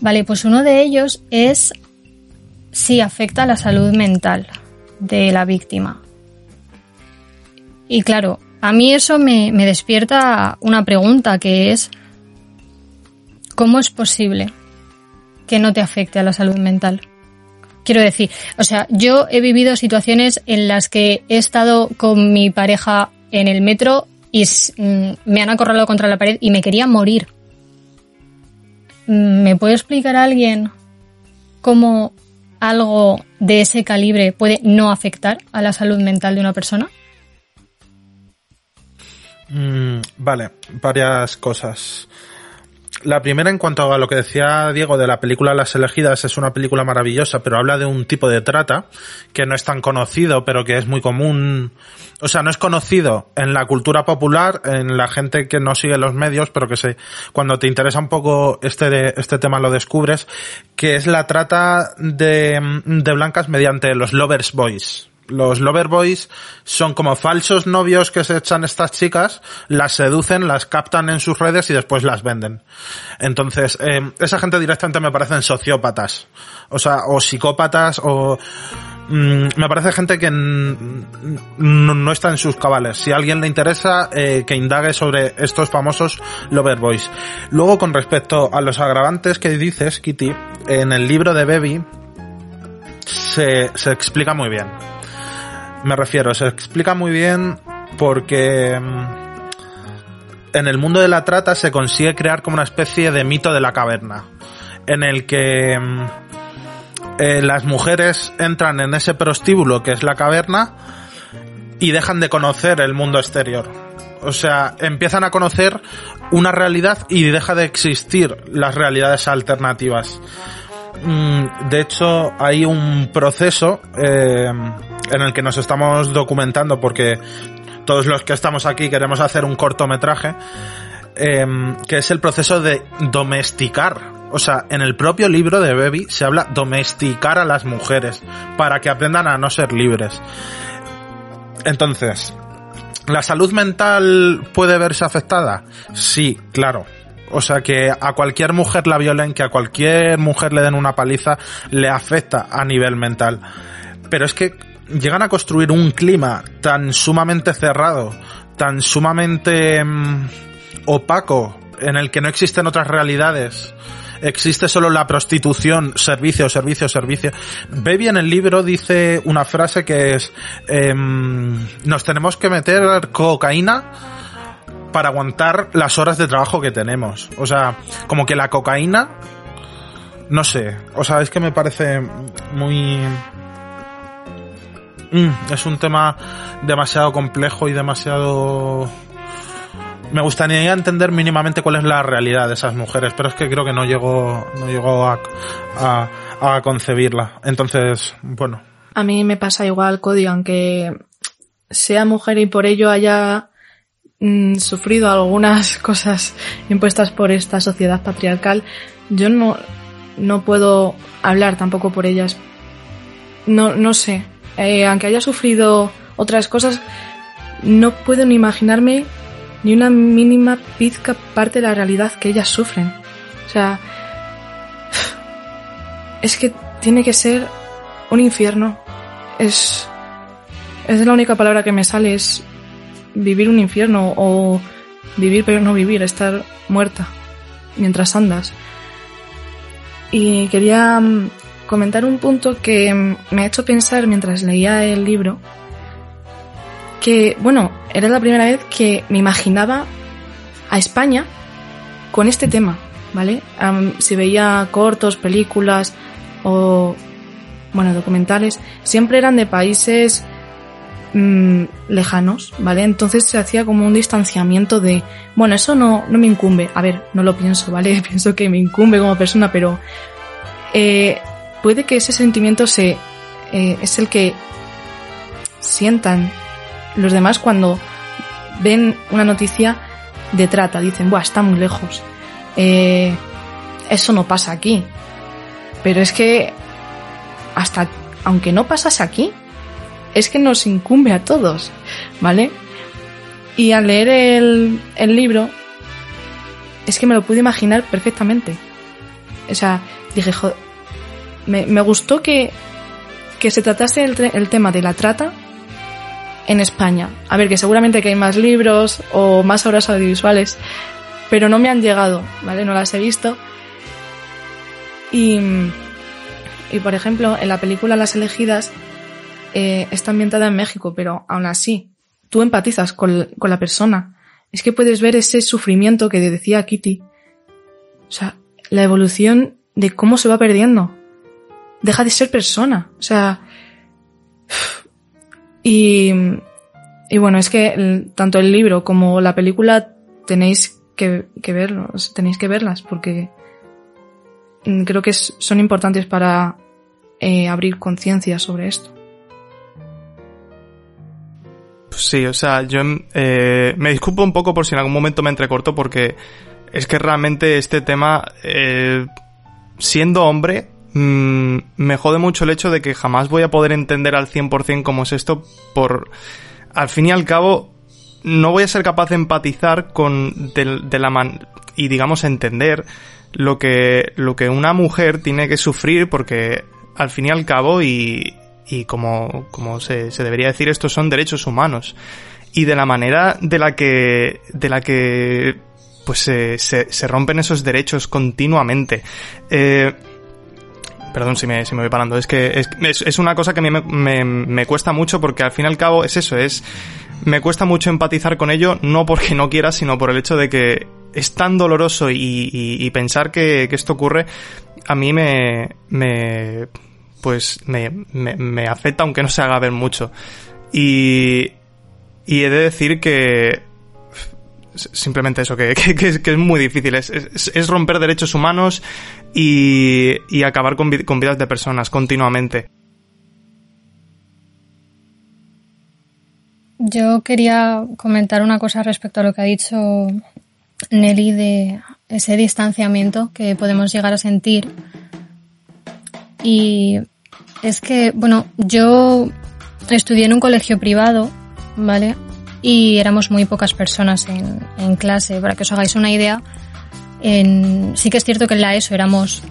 Speaker 4: Vale, pues uno de ellos es si afecta a la salud mental de la víctima. Y claro, a mí eso me, me despierta una pregunta que es, ¿cómo es posible que no te afecte a la salud mental? Quiero decir, o sea, yo he vivido situaciones en las que he estado con mi pareja en el metro y mm, me han acorralado contra la pared y me quería morir. Mm, ¿Me puede explicar alguien cómo algo de ese calibre puede no afectar a la salud mental de una persona?
Speaker 3: Mm, vale, varias cosas. La primera, en cuanto a lo que decía Diego de la película Las elegidas, es una película maravillosa, pero habla de un tipo de trata que no es tan conocido, pero que es muy común. O sea, no es conocido en la cultura popular, en la gente que no sigue los medios, pero que se, cuando te interesa un poco este, este tema lo descubres, que es la trata de, de blancas mediante los lovers boys los lover boys son como falsos novios que se echan estas chicas, las seducen, las captan en sus redes y después las venden. Entonces, eh, esa gente directamente me parecen sociópatas. O sea, o psicópatas, o... Mm, me parece gente que no está en sus cabales. Si a alguien le interesa, eh, que indague sobre estos famosos lover boys. Luego, con respecto a los agravantes que dices, Kitty, en el libro de Baby, se, se explica muy bien me refiero, se explica muy bien porque mm, en el mundo de la trata se consigue crear como una especie de mito de la caverna, en el que mm, eh, las mujeres entran en ese prostíbulo que es la caverna y dejan de conocer el mundo exterior. O sea, empiezan a conocer una realidad y deja de existir las realidades alternativas. Mm, de hecho, hay un proceso eh, en el que nos estamos documentando porque todos los que estamos aquí queremos hacer un cortometraje, eh, que es el proceso de domesticar. O sea, en el propio libro de Baby se habla domesticar a las mujeres para que aprendan a no ser libres. Entonces, ¿la salud mental puede verse afectada? Sí, claro o sea que a cualquier mujer la violen, que a cualquier mujer le den una paliza, le afecta a nivel mental. Pero es que llegan a construir un clima tan sumamente cerrado, tan sumamente mm, opaco, en el que no existen otras realidades. Existe solo la prostitución, servicio, servicio, servicio. Baby en el libro dice una frase que es, em, nos tenemos que meter cocaína para aguantar las horas de trabajo que tenemos. O sea, como que la cocaína, no sé, o sea, es que me parece muy... Mm, es un tema demasiado complejo y demasiado... Me gustaría entender mínimamente cuál es la realidad de esas mujeres, pero es que creo que no llego, no llego a, a, a concebirla. Entonces, bueno.
Speaker 5: A mí me pasa igual, Cody, aunque sea mujer y por ello haya Mm, sufrido algunas cosas impuestas por esta sociedad patriarcal, yo no, no puedo hablar tampoco por ellas. No, no sé. Eh, aunque haya sufrido otras cosas, no puedo ni imaginarme ni una mínima pizca parte de la realidad que ellas sufren. O sea, es que tiene que ser un infierno. Es, es la única palabra que me sale, es vivir un infierno o vivir pero no vivir, estar muerta mientras andas. Y quería mm, comentar un punto que mm, me ha hecho pensar mientras leía el libro, que, bueno, era la primera vez que me imaginaba a España con este tema, ¿vale? si veía cortos, películas o, bueno, documentales, siempre eran de países Mm, lejanos, ¿vale? Entonces se hacía como un distanciamiento de, bueno, eso no, no me incumbe. A ver, no lo pienso, ¿vale? Pienso que me incumbe como persona, pero eh, puede que ese sentimiento se, eh, es el que sientan los demás cuando ven una noticia de trata. Dicen, buah, está muy lejos. Eh, eso no pasa aquí. Pero es que hasta, aunque no pasase aquí, es que nos incumbe a todos, ¿vale? Y al leer el, el libro, es que me lo pude imaginar perfectamente. O sea, dije, joder, me, me gustó que, que se tratase el, el, tema de la trata en España. A ver, que seguramente que hay más libros o más obras audiovisuales, pero no me han llegado, ¿vale? No las he visto. Y, y por ejemplo, en la película Las elegidas eh, está ambientada en México, pero aún así, tú empatizas con, la persona. Es que puedes ver ese sufrimiento que decía Kitty. O sea, la evolución de cómo se va perdiendo. Deja de ser persona. O sea, y, Y bueno, es que tanto el libro como la película tenéis que, verlos, tenéis que verlas porque mm, creo que son importantes para eh, abrir conciencia sobre esto.
Speaker 7: Pues sí, o sea, yo eh, me disculpo un poco por si en algún momento me entrecorto porque es que realmente este tema, eh, siendo hombre, mm, me jode mucho el hecho de que jamás voy a poder entender al 100% cómo es esto por... Al fin y al cabo, no voy a ser capaz de empatizar con de, de la man y digamos entender lo que lo que una mujer tiene que sufrir porque al fin y al cabo y, y como, como se, se debería decir estos son derechos humanos y de la manera de la que de la que pues se, se, se rompen esos derechos continuamente eh, Perdón si me, si me voy parando. Es que es, es, es una cosa que a mí me, me, me cuesta mucho porque al fin y al cabo es eso, es... Me cuesta mucho empatizar con ello, no porque no quiera, sino por el hecho de que es tan doloroso y, y, y pensar que, que, esto ocurre, a mí me... me pues me, me, afecta aunque no se haga ver mucho. Y, y he de decir que simplemente eso, que, que, es muy difícil. Es, es, es romper derechos humanos y, y acabar con, con, vidas de personas continuamente.
Speaker 4: Yo quería comentar una cosa respecto a lo que ha dicho Nelly de ese distanciamiento que podemos llegar a sentir. Y es que, bueno, yo estudié en un colegio privado, ¿vale? y éramos muy pocas personas en, en, clase. Para que os hagáis una idea, en, sí que es cierto que en la ESO éramos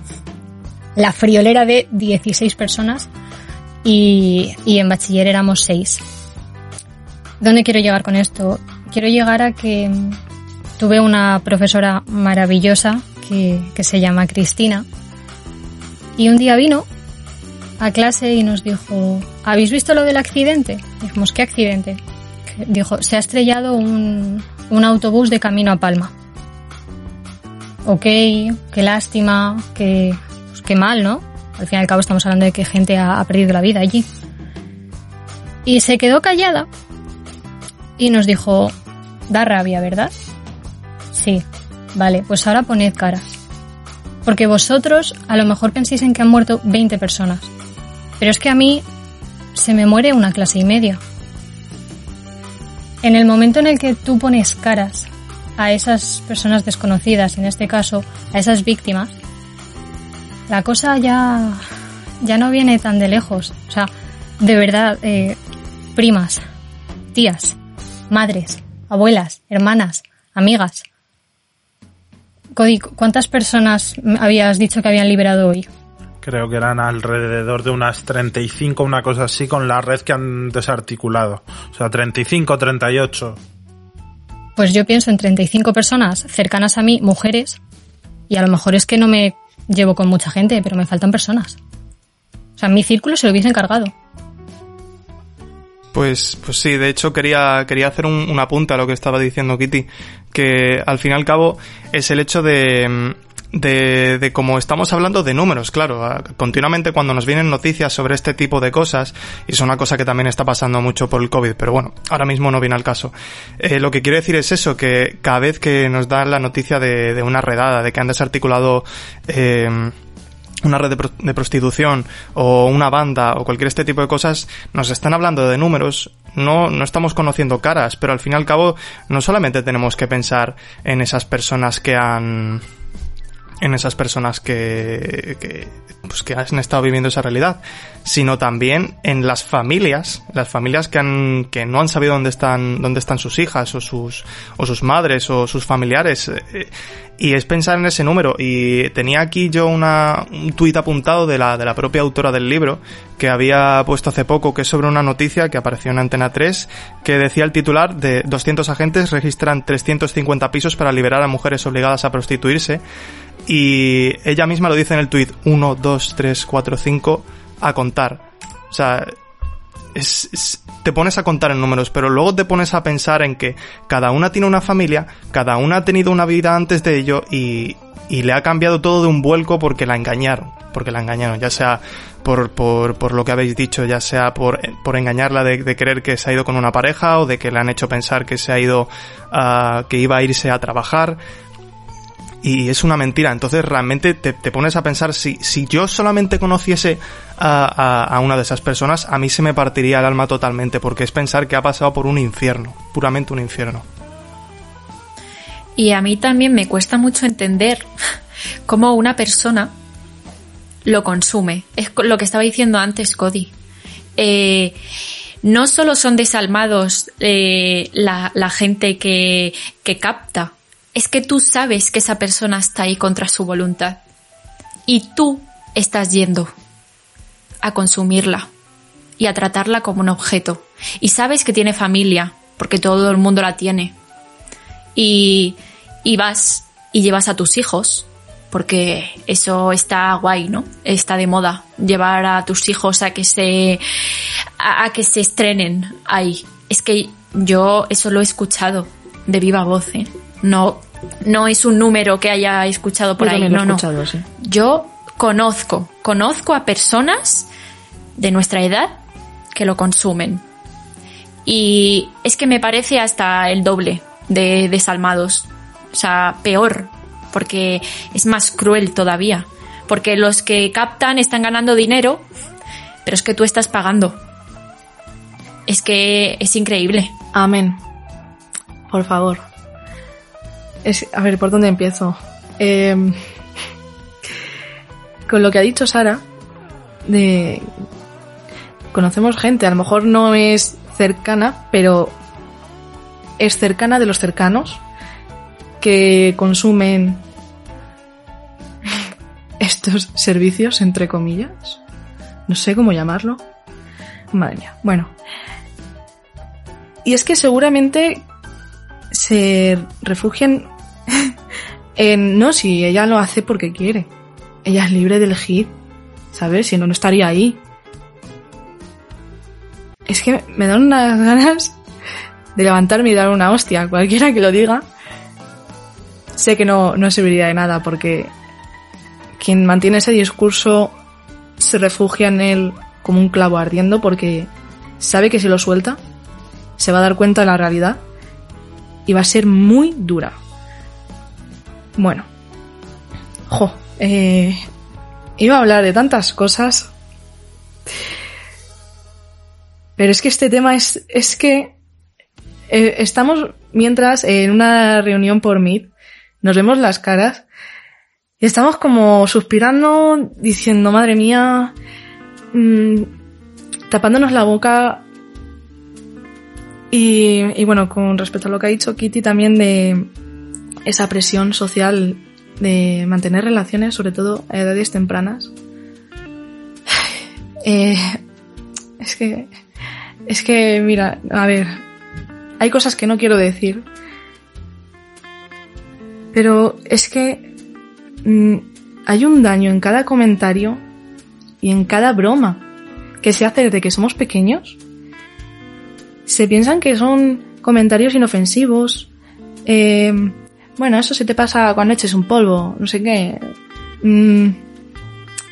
Speaker 4: la friolera de 16 personas y, y en bachiller éramos 6. ¿Dónde quiero llegar con esto? Quiero llegar a que tuve una profesora maravillosa que, que se llama Cristina y un día vino a clase y nos dijo, ¿habéis visto lo del accidente? Dijimos, ¿qué accidente? dijo, se ha estrellado un, un, autobús de camino a Palma. Ok, qué lástima, qué, pues qué mal, ¿no? Al fin y al cabo estamos hablando de que gente ha, ha, perdido la vida allí. Y se quedó callada y nos dijo, da rabia, ¿verdad? Sí, vale, pues ahora poned cara. Porque vosotros a lo mejor penséis en que han muerto 20 personas. Pero es que a mí se me muere una clase y media. En el momento en el que tú pones caras a esas personas desconocidas, en este caso a esas víctimas, la cosa ya, ya no viene tan de lejos. O sea, de verdad, eh, primas, tías, madres, abuelas, hermanas, amigas. Cody, ¿cuántas personas habías dicho que habían liberado hoy?
Speaker 3: Creo que eran alrededor de unas 35, una cosa así, con la red que han desarticulado. O sea, 35, 38.
Speaker 4: Pues yo pienso en 35 personas cercanas a mí, mujeres, y a lo mejor es que no me llevo con mucha gente, pero me faltan personas. O sea, mi círculo se lo hubiese encargado.
Speaker 7: Pues, pues sí, de hecho quería, quería hacer un, un apunte a lo que estaba diciendo Kitty, que al fin y al cabo es el hecho de, de, de como estamos hablando de números, claro, continuamente cuando nos vienen noticias sobre este tipo de cosas, y es una cosa que también está pasando mucho por el COVID, pero bueno, ahora mismo no viene al caso. Eh, lo que quiero decir es eso, que cada vez que nos dan la noticia de, de una redada, de que han desarticulado eh, una red de, pro de, prostitución o una banda o cualquier este tipo de cosas, nos están hablando de números, no, no estamos conociendo caras, pero al fin y al cabo no solamente tenemos que pensar en esas personas que han en esas personas que, que, pues que han estado viviendo esa realidad, sino también en las familias, las familias que han, que no han sabido dónde están, dónde están sus hijas o sus, o sus madres o sus familiares. Y es pensar en ese número. Y tenía aquí yo una, un tuit apuntado de la, de la propia autora del libro, que había puesto hace poco, que es sobre una noticia que apareció en Antena 3, que decía el titular de 200 agentes registran 350 pisos para liberar a mujeres obligadas a prostituirse. Y ella misma lo dice en el tuit 1, 2, 3, 4, 5 a contar. O sea, es, te pones a contar en números, pero luego te pones a pensar en que cada una tiene una familia, cada una ha tenido una vida antes de ello y, y le ha cambiado todo de un vuelco porque la engañaron, porque la engañaron, ya sea por, por, por lo que habéis dicho, ya sea por, por engañarla de, creer que se ha ido con una pareja o de que le han hecho pensar que se ha ido, que iba a irse a trabajar. Y es una mentira. Entonces realmente te, te pones a pensar, si, si yo solamente conociese a, a, una de esas personas, a mí se me partiría el alma totalmente, porque es pensar que ha pasado por un infierno, puramente un infierno.
Speaker 2: Y a mí también me cuesta mucho entender cómo una persona lo consume. Es lo que estaba diciendo antes Cody. Eh, no solo son desalmados eh, la, la, gente que, que capta, es que tú sabes que esa persona está ahí contra su voluntad. Y tú estás yendo a consumirla y a tratarla como un objeto. Y sabes que tiene familia, porque todo el mundo la tiene. Y, y vas y llevas a tus hijos porque eso está guay, ¿no? Está de moda llevar a tus hijos a que se a, a, que se estrenen ahí. Es que yo eso lo he escuchado de viva voz, ¿eh? No no es un número que haya escuchado por
Speaker 5: yo
Speaker 2: ahí,
Speaker 5: no,
Speaker 2: no.
Speaker 5: Sí.
Speaker 2: Yo conozco, conozco a personas de nuestra edad que lo consumen. Y es que me parece hasta el doble de desalmados. O sea, peor, porque es más cruel todavía. Porque los que captan están ganando dinero, pero es que tú estás pagando. Es que es increíble.
Speaker 5: Amén. Por favor. Es, a ver, ¿por dónde empiezo? Eh, con lo que ha dicho Sara, de conocemos gente, a lo mejor no es cercana, pero es cercana de los cercanos que consumen estos servicios, entre comillas. No sé cómo llamarlo. Madre mía. Bueno. Y es que seguramente se refugian en... No, si ella lo hace porque quiere. Ella es libre de elegir. ¿Sabes? Si no, no estaría ahí. Es que me dan unas ganas de levantarme y dar una hostia. Cualquiera que lo diga sé que no, no serviría de nada porque quien mantiene ese discurso se refugia en él como un clavo ardiendo porque sabe que si lo suelta se va a dar cuenta de la realidad y va a ser muy dura. Bueno, jo, eh, iba a hablar de tantas cosas, pero es que este tema es, es que eh, estamos mientras en una reunión por Meet nos vemos las caras y estamos como suspirando, diciendo, madre mía, mmm, tapándonos la boca. Y, bueno, con respecto a lo que ha dicho Kitty también de esa presión social de mantener relaciones, sobre todo a edades tempranas. Eh, es que, es que, mira, a ver, hay cosas que no quiero decir, pero es que mmm, hay un daño en cada comentario y en cada broma que se hace desde que somos pequeños. Se piensan que son comentarios inofensivos. Eh, bueno, eso se te pasa cuando eches un polvo, no sé qué. Mm,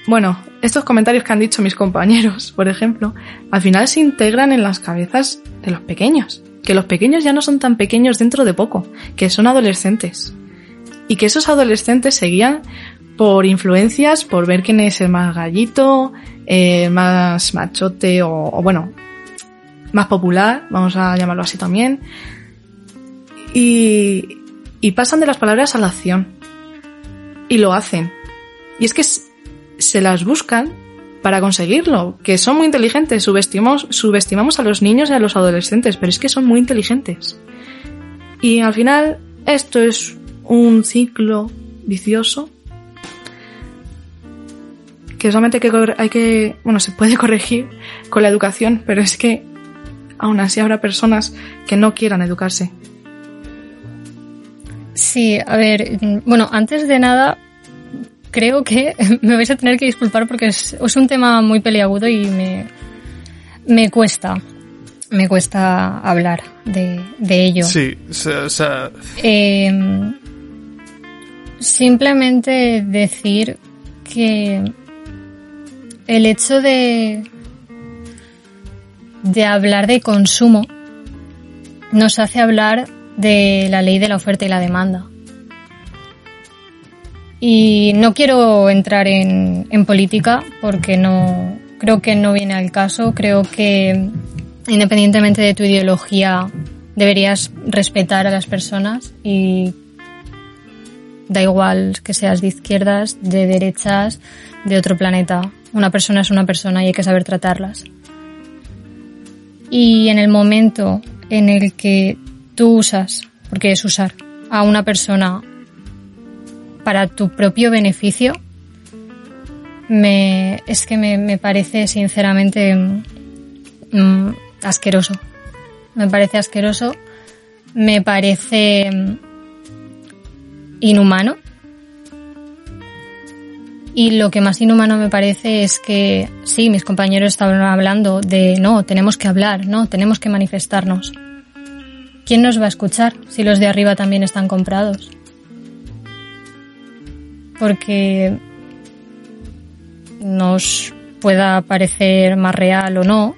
Speaker 5: bueno, estos comentarios que han dicho mis compañeros, por ejemplo, al final se integran en las cabezas de los pequeños. Que los pequeños ya no son tan pequeños dentro de poco, que son adolescentes y que esos adolescentes seguían por influencias, por ver quién es el más gallito, eh, más machote o, bueno, más popular, vamos a llamarlo así también. Y, pasan de las palabras a la acción. Y lo hacen. Y es que se las buscan para conseguirlo, que son muy inteligentes, subestimamos, subestimamos a los niños y a los adolescentes, pero es que son muy inteligentes. Y al final, esto es un ciclo vicioso que solamente hay que, bueno, se puede corregir con la educación, pero es que aún así habrá personas que no quieran educarse.
Speaker 4: Sí, a ver, bueno, antes de nada, creo que me vais a tener que disculpar porque es, es un tema muy peliagudo y me, me cuesta me cuesta hablar de, de ello.
Speaker 7: Sí, o sea...
Speaker 4: Eh, Simplemente decir que el hecho de, de hablar de consumo nos hace hablar de la ley de la oferta y la demanda. Y no quiero entrar en, en política porque no creo que no viene al caso. Creo que independientemente de tu ideología deberías respetar a las personas y da igual que seas de izquierdas, de derechas, de otro planeta. Una persona es una persona y hay que saber tratarlas. Y en el momento en el que tú usas, porque es usar, a una persona para tu propio beneficio, me, es que me, me parece sinceramente mm, asqueroso. Me parece asqueroso, me parece mm, inhumano. Y lo que más inhumano me parece es que sí, mis compañeros estaban hablando de no, tenemos que hablar, no, tenemos que manifestarnos. ¿Quién nos va a escuchar si los de arriba también están comprados? porque nos pueda parecer más real o no,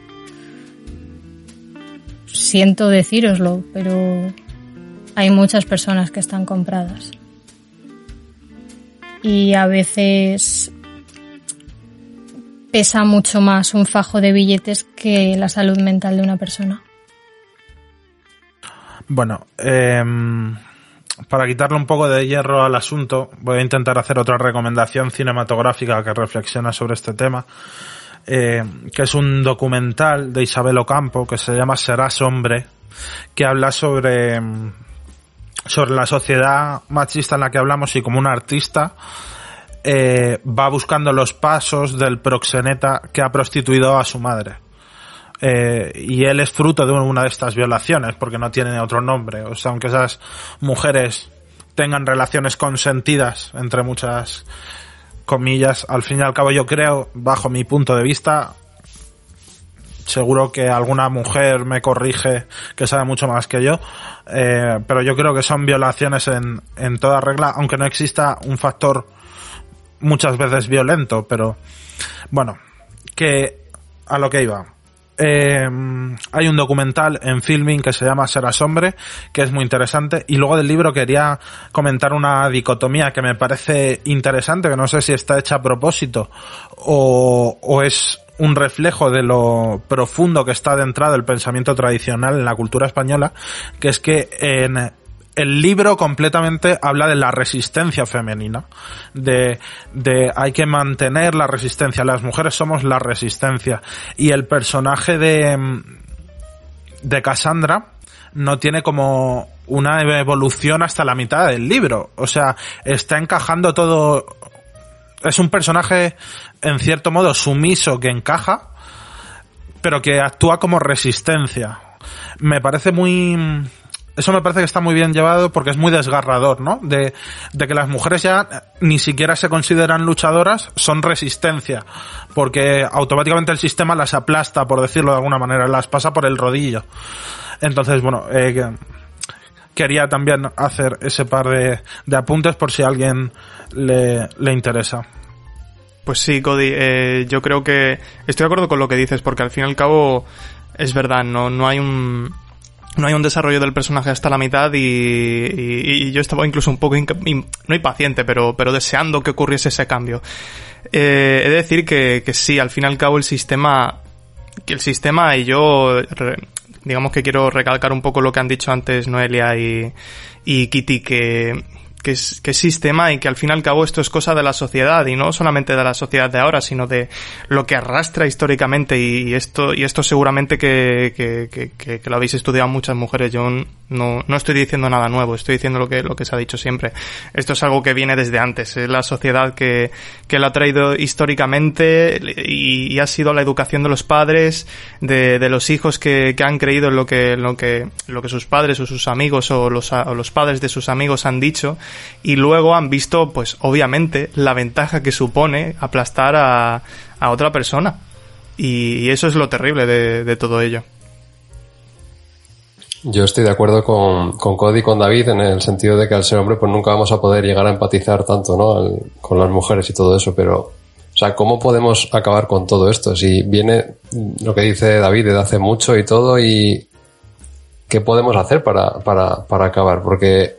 Speaker 4: siento decíroslo, pero hay muchas personas que están compradas. Y a veces pesa mucho más un fajo de billetes que la salud mental de una persona.
Speaker 3: Bueno, eh, para quitarle un poco de hierro al asunto, voy a intentar hacer otra recomendación cinematográfica que reflexiona sobre este tema, eh, que es un documental de Isabel Ocampo que se llama Serás hombre, que habla sobre, sobre la sociedad machista en la que hablamos y como un artista eh, va buscando los pasos del proxeneta que ha prostituido a su madre. Eh, y él es fruto de una de estas violaciones porque no tiene otro nombre. O sea, aunque esas mujeres tengan relaciones consentidas, entre muchas comillas, al fin y al cabo yo creo, bajo mi punto de vista, seguro que alguna mujer me corrige que sabe mucho más que yo, eh, pero yo creo que son violaciones en, en toda regla, aunque no exista un factor muchas veces violento, pero bueno, que a lo que iba eh, hay un documental en filming que se llama Serás hombre, que es muy interesante. Y luego del libro quería comentar una dicotomía que me parece interesante, que no sé si está hecha a propósito o, o es un reflejo de lo profundo que está dentro del pensamiento tradicional en la cultura española, que es que en el libro completamente habla de la resistencia femenina, de, de hay que mantener la resistencia, las mujeres somos la resistencia. Y el personaje de, de Cassandra no tiene como una evolución hasta la mitad del libro, o sea, está encajando todo, es un personaje en cierto modo sumiso que encaja, pero que actúa como resistencia. Me parece muy eso me parece que está muy bien llevado porque es muy desgarrador, ¿no? De, de que las mujeres ya ni siquiera se consideran luchadoras, son resistencia, porque automáticamente el sistema las aplasta, por decirlo de alguna manera, las pasa por el rodillo. Entonces, bueno, eh, quería también hacer ese par de, de apuntes por si a alguien le, le interesa.
Speaker 7: Pues sí, Cody, eh, yo creo que estoy de acuerdo con lo que dices, porque al fin y al cabo es verdad, no, no hay un, no hay un desarrollo del personaje hasta la mitad y, yo estaba incluso un poco, no impaciente, pero, pero deseando que ocurriese ese cambio. Eh, he de decir que, que sí, al fin y al cabo el sistema, que el sistema y yo, digamos que quiero recalcar un poco lo que han dicho antes Noelia y, Kitty, que que es, que sistema y que al fin y al cabo esto es cosa de la sociedad y no solamente de la sociedad de ahora, sino de lo que arrastra históricamente y, esto, y esto seguramente que, que, que, lo habéis estudiado muchas mujeres. Yo no, no estoy diciendo nada nuevo, estoy diciendo lo que, lo que se ha dicho siempre. Esto es algo que viene desde antes, es la sociedad que, que lo ha traído históricamente y, y ha sido la educación de los padres, de, de los hijos que, que han creído en lo que, lo que, lo que sus padres o sus amigos o los, o los padres de sus amigos han dicho y luego han visto, pues obviamente, la ventaja que supone aplastar a, a otra persona. Y, eso es lo terrible de, todo ello.
Speaker 6: Yo estoy de acuerdo con, con Cody y con David en el sentido de que al ser hombre pues nunca vamos a poder llegar a empatizar tanto, ¿no? Al- con las mujeres y todo eso, pero, o sea, ¿cómo podemos acabar con todo esto? Si viene lo que dice David desde hace mucho y todo y ¿qué podemos hacer para, para, para acabar? Porque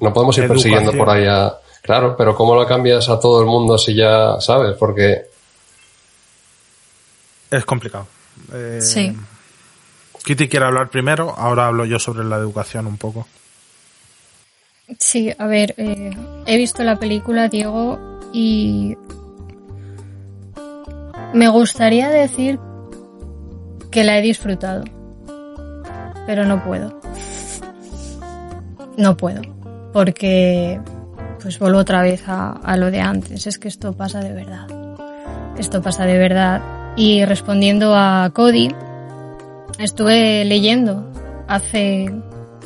Speaker 6: no podemos ir
Speaker 3: Educación.
Speaker 6: persiguiendo por ahí a... Claro, pero ¿cómo lo cambias a todo el mundo si ya sabes? Porque
Speaker 3: Es complicado. Eh,
Speaker 2: Sí.
Speaker 3: Kitty quiere hablar primero, ahora hablo yo sobre la educación un poco.
Speaker 4: Sí, a ver, eh, he visto la película, Diego, y me gustaría decir que la he disfrutado, pero no puedo. No puedo, porque pues vuelvo otra vez a, a lo de antes, es que esto pasa de verdad. Esto pasa de verdad. Y respondiendo a Cody, estuve leyendo hace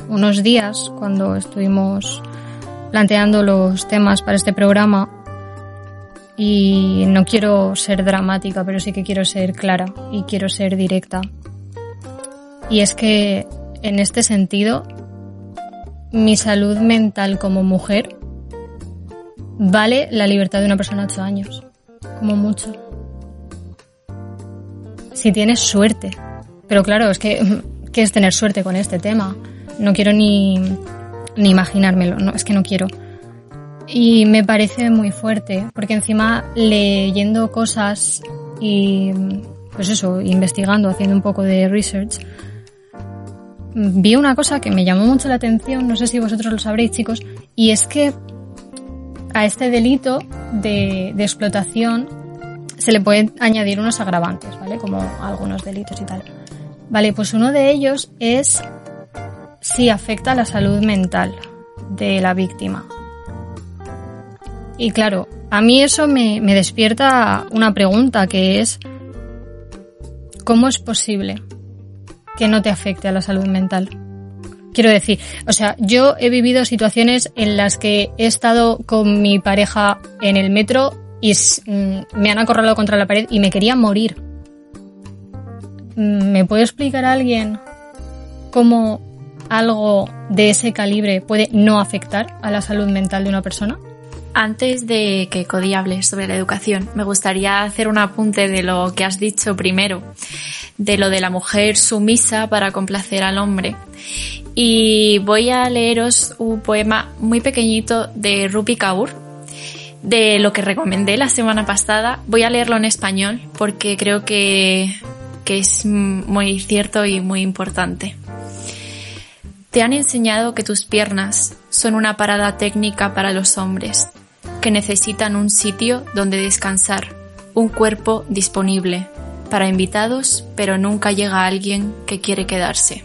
Speaker 4: unos días cuando estuvimos planteando los temas para este programa y no quiero ser dramática, pero sí que quiero ser clara y quiero ser directa. Y es que en este sentido, mi salud mental como mujer vale la libertad de una persona de 8 años, como mucho. Si tienes suerte. Pero claro, es que, ¿qué es tener suerte con este tema? No quiero ni, ni imaginármelo, no, es que no quiero. Y me parece muy fuerte, porque encima leyendo cosas y, pues eso, investigando, haciendo un poco de research, vi una cosa que me llamó mucho la atención, no sé si vosotros lo sabréis chicos, y es que a este delito de, explotación se le pueden añadir unos agravantes, ¿vale? Como algunos delitos y tal. Vale, pues uno de ellos es si afecta a la salud mental de la víctima. Y claro, a mí eso me despierta una pregunta que es, ¿cómo es posible que no te afecte a la salud mental? Quiero decir, o sea, yo he vivido situaciones en las que he estado con mi pareja en el metro y mm, me han acorralado contra la pared y me quería morir. Mm, ¿Me puede explicar alguien cómo algo de ese calibre puede no afectar a la salud mental de una persona?
Speaker 2: Antes de que Cody hable sobre la educación, me gustaría hacer un apunte de lo que has dicho primero, de lo de la mujer sumisa para complacer al hombre. Y voy a leeros un poema muy pequeñito de Rupi Kaur, de lo que recomendé la semana pasada. Voy a leerlo en español porque creo que, que es muy cierto y muy importante. Te han enseñado que tus piernas son una parada técnica para los hombres, que necesitan un sitio donde descansar, un cuerpo disponible para invitados, pero nunca llega alguien que quiere quedarse.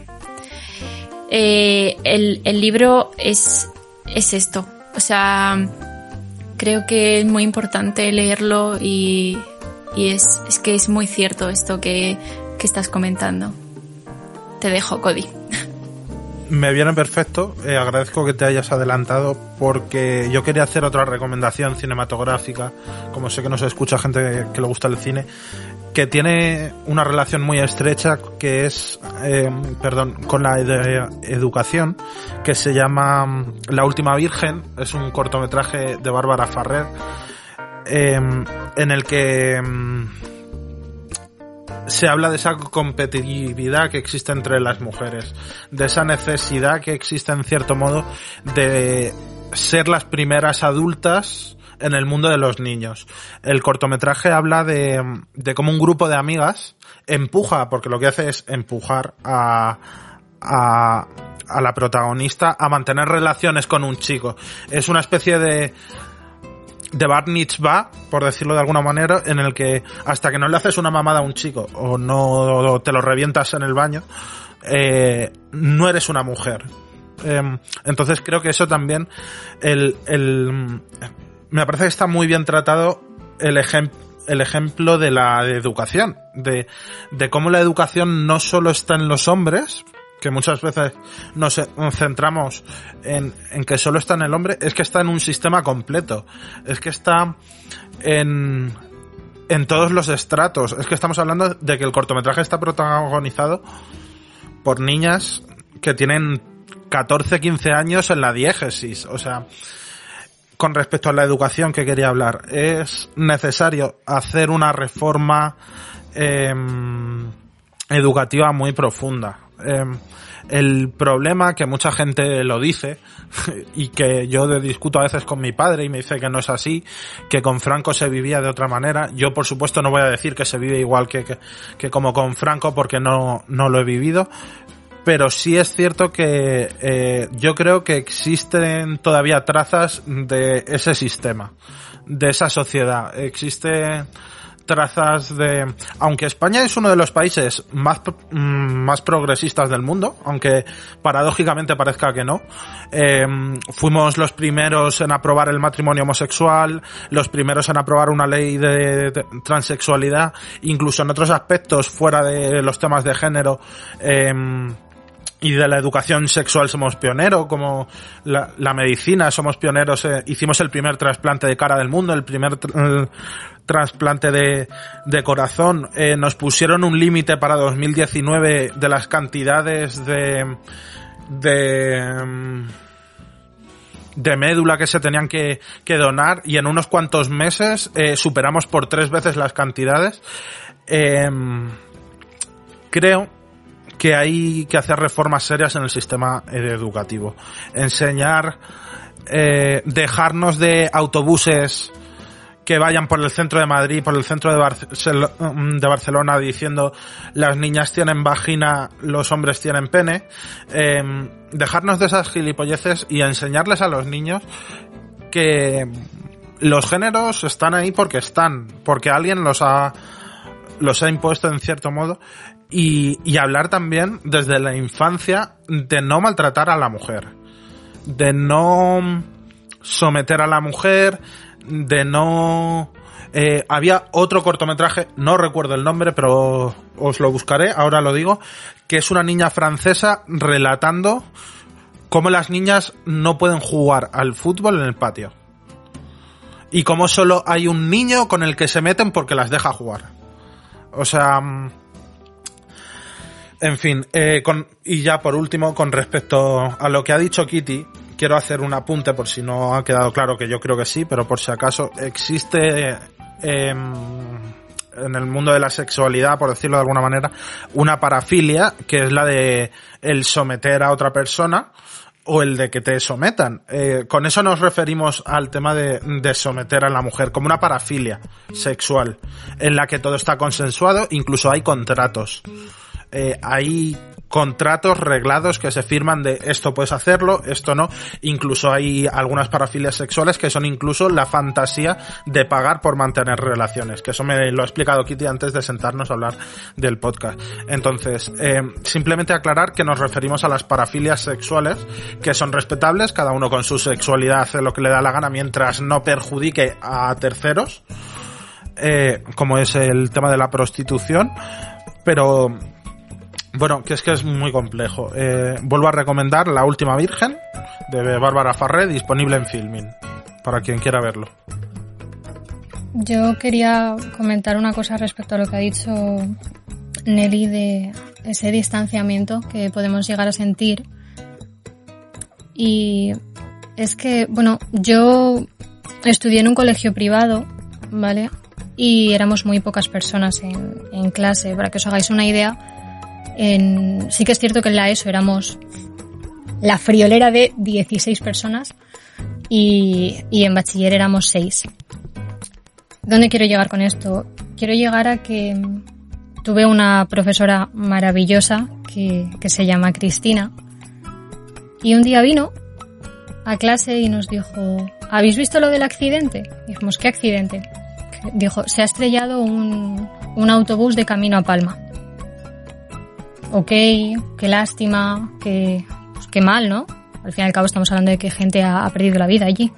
Speaker 2: Eh, el, el libro es, es esto, o sea, creo que es muy importante leerlo y, y es, es que es muy cierto esto que, que estás comentando. Te dejo, Cody.
Speaker 3: Me viene perfecto, eh, agradezco que te hayas adelantado porque yo quería hacer otra recomendación cinematográfica, como sé que nos escucha gente que le gusta el cine, que tiene una relación muy estrecha que es, eh, perdón, con la ed- educación, que se llama mm, La Última Virgen, es un cortometraje de Bárbara Farrer, eh, en el que... se habla de esa competitividad que existe entre las mujeres, de esa necesidad que existe en cierto modo de ser las primeras adultas en el mundo de los niños. El cortometraje habla de, de cómo un grupo de amigas empuja, porque lo que hace es empujar a, a, a la protagonista a mantener relaciones con un chico. Es una especie de, de bar mitzvah, por decirlo de alguna manera, en el que hasta que no le haces una mamada a un chico o no te lo revientas en el baño, eh, no eres una mujer. Eh, entonces creo que eso también, el, el, me parece que está muy bien tratado el ejemplo el ejemplo de la educación, de, de cómo la educación no solo está en los hombres, que muchas veces nos centramos en, en, que solo está en el hombre, es que está en un sistema completo. Es que está en, en todos los estratos. Es que estamos hablando de que el cortometraje está protagonizado por niñas que tienen 14, 15 años en la diégesis. O sea, con respecto a la educación que quería hablar, es necesario hacer una reforma em, educativa muy profunda. Em, el problema que mucha gente lo dice y que yo discuto a veces con mi padre y me dice que no es así, que con Franco se vivía de otra manera. Yo por supuesto no voy a decir que se vive igual que, que, como con Franco porque no, no lo he vivido, pero sí es cierto que eh, yo creo que existen todavía trazas de ese sistema, de esa sociedad. Existe trazas de... Aunque España es uno de los países más, mm, más progresistas del mundo, aunque paradójicamente parezca que no, eh, fuimos los primeros en aprobar el matrimonio homosexual, los primeros en aprobar una ley de, transexualidad, incluso en otros aspectos fuera de los temas de género. Eh, y de la educación sexual somos pioneros, como la, la medicina somos pioneros, eh, hicimos el primer trasplante de cara del mundo, el primer trasplante de, de corazón, eh, nos pusieron un límite para 2019 de las cantidades de, de, de médula que se tenían que, que donar y en unos cuantos meses eh, superamos por tres veces las cantidades. Creo que hay que hacer reformas serias en el sistema educativo. Enseñar, eh, dejarnos de autobuses que vayan por el centro de Madrid, por el centro de, de, Barcelona diciendo las niñas tienen vagina, los hombres tienen pene, eh, dejarnos de esas gilipolleces y enseñarles a los niños que los géneros están ahí porque están, porque alguien los ha los ha impuesto en cierto modo y, y hablar también desde la infancia de no maltratar a la mujer, de no someter a la mujer, de no... Eh, había otro cortometraje, no recuerdo el nombre, pero os lo buscaré, ahora lo digo, que es una niña francesa relatando cómo las niñas no pueden jugar al fútbol en el patio. Y cómo solo hay un niño con el que se meten porque las deja jugar. O sea, mm, en fin, eh, con, y ya por último, con respecto a lo que ha dicho Kitty, quiero hacer un apunte por si no ha quedado claro que yo creo que sí, pero por si acaso existe em, en el mundo de la sexualidad, por decirlo de alguna manera, una parafilia que es la de el someter a otra persona o el de que te sometan. Eh, con eso nos referimos al tema de, de, someter a la mujer como una parafilia sexual en la que todo está consensuado, incluso hay contratos eh, hay contratos reglados que se firman de esto puedes hacerlo, esto no. Incluso hay algunas parafilias sexuales que son incluso la fantasía de pagar por mantener relaciones, que eso me lo ha explicado Kitty antes de sentarnos a hablar del podcast. Entonces, eh, simplemente aclarar que nos referimos a las parafilias sexuales, que son respetables, cada uno con su sexualidad hace lo que le da la gana mientras no perjudique a terceros, eh, como es el tema de la prostitución, pero bueno, que es que es muy complejo. Eh, vuelvo a recomendar La Última Virgen de Bárbara Farré, disponible en Filmin, para quien quiera verlo.
Speaker 4: Yo quería comentar una cosa respecto a lo que ha dicho Nelly de ese distanciamiento que podemos llegar a sentir. Y es que, bueno, yo estudié en un colegio privado, ¿vale? Y éramos muy pocas personas en, en clase. Para que os hagáis una idea, sí que es cierto que en la ESO éramos la friolera de 16 personas y, en bachiller éramos 6. ¿Dónde quiero llegar con esto? Quiero llegar a que tuve una profesora maravillosa que, que se llama Cristina y un día vino a clase y nos dijo, ¿habéis visto lo del accidente? Dijimos, ¿qué accidente? Dijo, se ha estrellado un, un autobús de camino a Palma ok, qué lástima, qué, pues qué mal, ¿no? Al fin y al cabo estamos hablando de que gente ha, perdido la vida allí.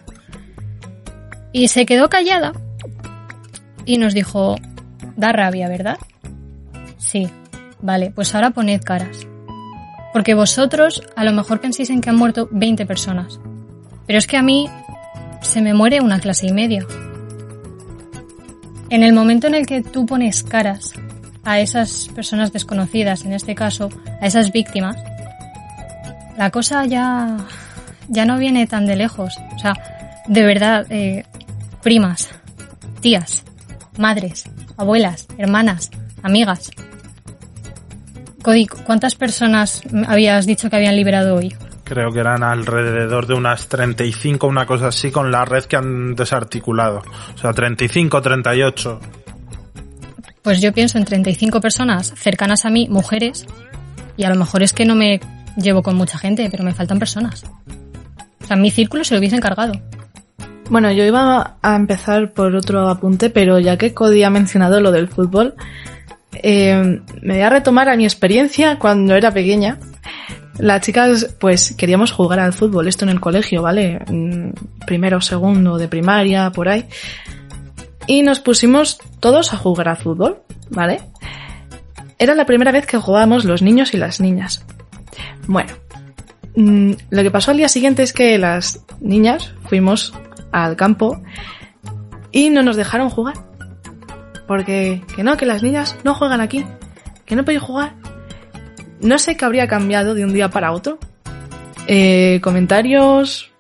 Speaker 4: Y se quedó callada y nos dijo, da rabia, ¿verdad? Sí, vale, pues ahora poned caras. Porque vosotros a lo mejor penséis en que han muerto 20 personas. Pero es que a mí se me muere una clase y media. En el momento en el que tú pones caras a esas personas desconocidas, en este caso, a esas víctimas, la cosa ya, ya no viene tan de lejos. O sea, de verdad, eh, primas, tías, madres, abuelas, hermanas, amigas. Cody, ¿cuántas personas habías dicho que habían liberado hoy?
Speaker 3: Creo que eran alrededor de unas 35, una cosa así, con la red que han desarticulado. O sea, 35, 38.
Speaker 4: Pues yo pienso en 35 personas cercanas a mí, mujeres, y a lo mejor es que no me llevo con mucha gente, pero me faltan personas. O sea, mi círculo se lo hubiese encargado.
Speaker 5: Bueno, yo iba a empezar por otro apunte, pero ya que Cody ha mencionado lo del fútbol, eh, me voy a retomar a mi experiencia cuando era pequeña. Las chicas, pues, queríamos jugar al fútbol, esto en el colegio, ¿vale? Primero, segundo de primaria, por ahí. Y nos pusimos todos a jugar al fútbol, ¿vale? Era la primera vez que jugábamos los niños y las niñas. Bueno, mm, lo que pasó al día siguiente es que las niñas fuimos al campo y no nos dejaron jugar. Porque, que no, que las niñas no juegan aquí, que no podéis jugar. No sé qué habría cambiado de un día para otro. Eh, comentarios,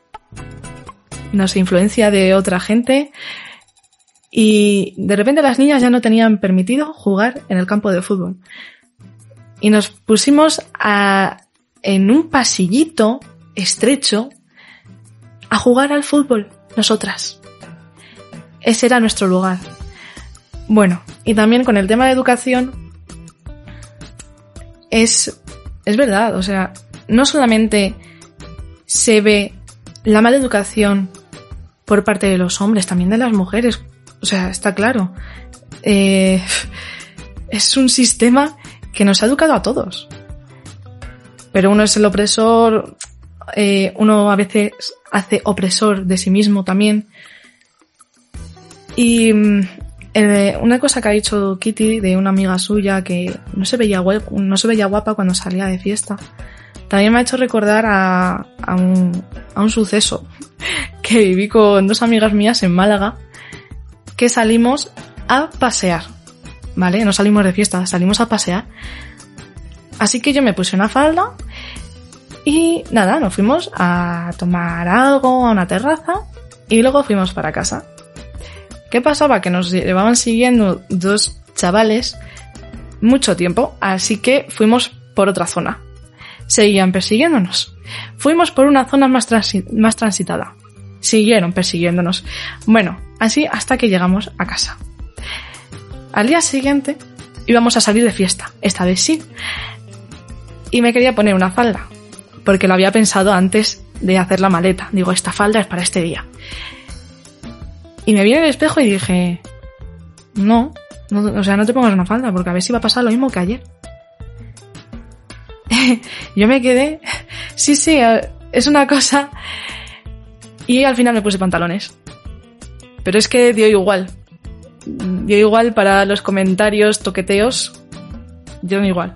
Speaker 5: no sé, influencia de otra gente. Y de repente las niñas ya no tenían permitido jugar en el campo de fútbol. Y nos pusimos a, en un pasillito estrecho a jugar al fútbol, nosotras. Ese era nuestro lugar. Bueno, y también con el tema de educación, es, es verdad, o sea, no solamente se ve la mala educación por parte de los hombres, también de las mujeres. O sea, está claro. Eh, es un sistema que nos ha educado a todos. Pero uno es el opresor, eh, uno a veces hace opresor de sí mismo también. Y mm, eh, una cosa que ha dicho Kitty de una amiga suya que no se veía guapa, no se veía guapa cuando salía de fiesta, también me ha hecho recordar a, a, un, a un suceso que viví con dos amigas mías en Málaga que salimos a pasear, ¿vale? No salimos de fiesta, salimos a pasear. Así que yo me puse una falda y nada, nos fuimos a tomar algo a una terraza y luego fuimos para casa. ¿Qué pasaba? Que nos llevaban siguiendo dos chavales mucho tiempo, así que fuimos por otra zona. Seguían persiguiéndonos. Fuimos por una zona más, más transitada. Siguieron persiguiéndonos. Bueno, así hasta que llegamos a casa. Al día siguiente íbamos a salir de fiesta, esta vez sí. Y me quería poner una falda, porque lo había pensado antes de hacer la maleta. Digo, esta falda es para este día. Y me vi en el espejo y dije, no, no, o sea, no te pongas una falda, porque a ver si va a pasar lo mismo que ayer. Yo me quedé, sí, sí, es una cosa. Y al final me puse pantalones. Pero es que dio igual. Dio igual para los comentarios, toqueteos. Dio igual.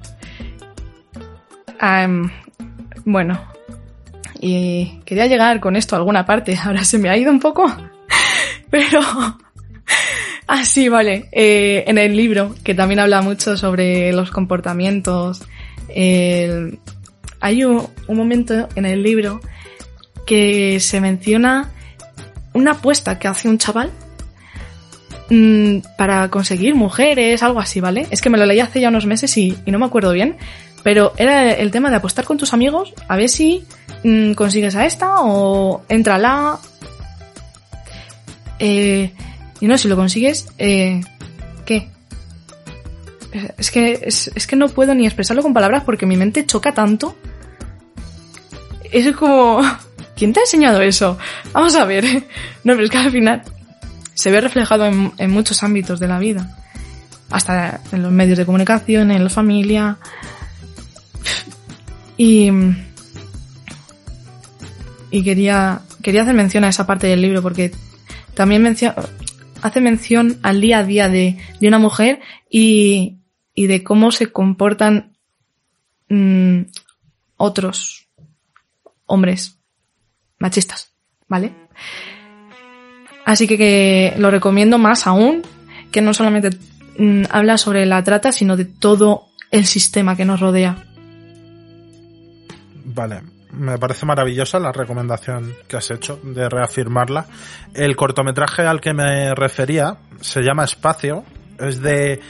Speaker 5: Um, bueno. Y quería llegar con esto a alguna parte. Ahora se me ha ido un poco. Pero... Así, vale. Eh, en el libro, que también habla mucho sobre los comportamientos, hay un, momento en el libro que se menciona una apuesta que hace un chaval mmm, para conseguir mujeres, algo así, ¿vale? Es que me lo leí hace ya unos meses y, no me acuerdo bien, pero era el tema de apostar con tus amigos a ver si mmm, consigues a esta o entra la eh, y no, si lo consigues, eh, ¿qué? Es que, es, es, que no puedo ni expresarlo con palabras porque mi mente choca tanto. Es como... ¿Quién te ha enseñado eso? Vamos a ver. No, pero es que al final se ve reflejado en, muchos ámbitos de la vida. Hasta en los medios de comunicación, en la familia. Y... Y quería, quería hacer mención a esa parte del libro porque también hace mención al día a día de, de una mujer y, y, de cómo se comportan mmm, otros hombres machistas, ¿vale? Así que, que, lo recomiendo más aún, que no solamente mm, habla sobre la trata, sino de todo el sistema que nos rodea.
Speaker 3: Vale, me parece maravillosa la recomendación que has hecho de reafirmarla. El cortometraje al que me refería se llama Espacio, es de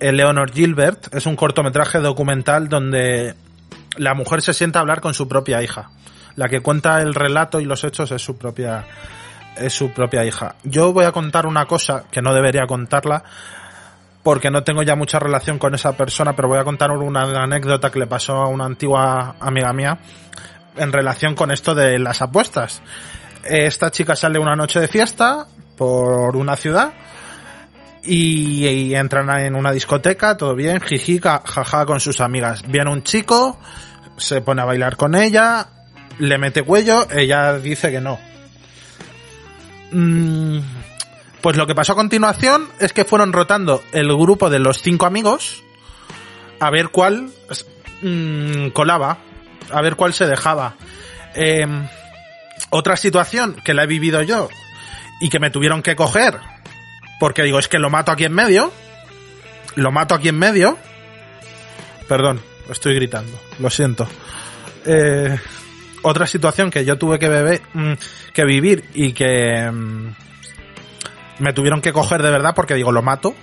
Speaker 3: Eleanor Gilbert, es un cortometraje documental donde la mujer se sienta a hablar con su propia hija. La que cuenta el relato y los hechos es su propia es su propia hija. Yo voy a contar una cosa que no debería contarla porque no tengo ya mucha relación con esa persona, pero voy a contar una anécdota que le pasó a una antigua amiga mía en relación con esto de las apuestas. Esta chica sale una noche de fiesta por una ciudad y, y entran en una discoteca, todo bien, jijica, jaja con sus amigas. Viene un chico, se pone a bailar con ella, le mete cuello, ella dice que no. Mm, pues lo que pasó a continuación es que fueron rotando el grupo de los cinco amigos a ver cuál mm, colaba, a ver cuál se dejaba. Eh, otra situación que la he vivido yo y que me tuvieron que coger, porque digo, es que lo mato aquí en medio, lo mato aquí en medio. Perdón, estoy gritando, lo siento. Eh, otra situación que yo tuve que, beber, mm, que vivir y que mm, me tuvieron que coger de verdad porque digo, lo mato,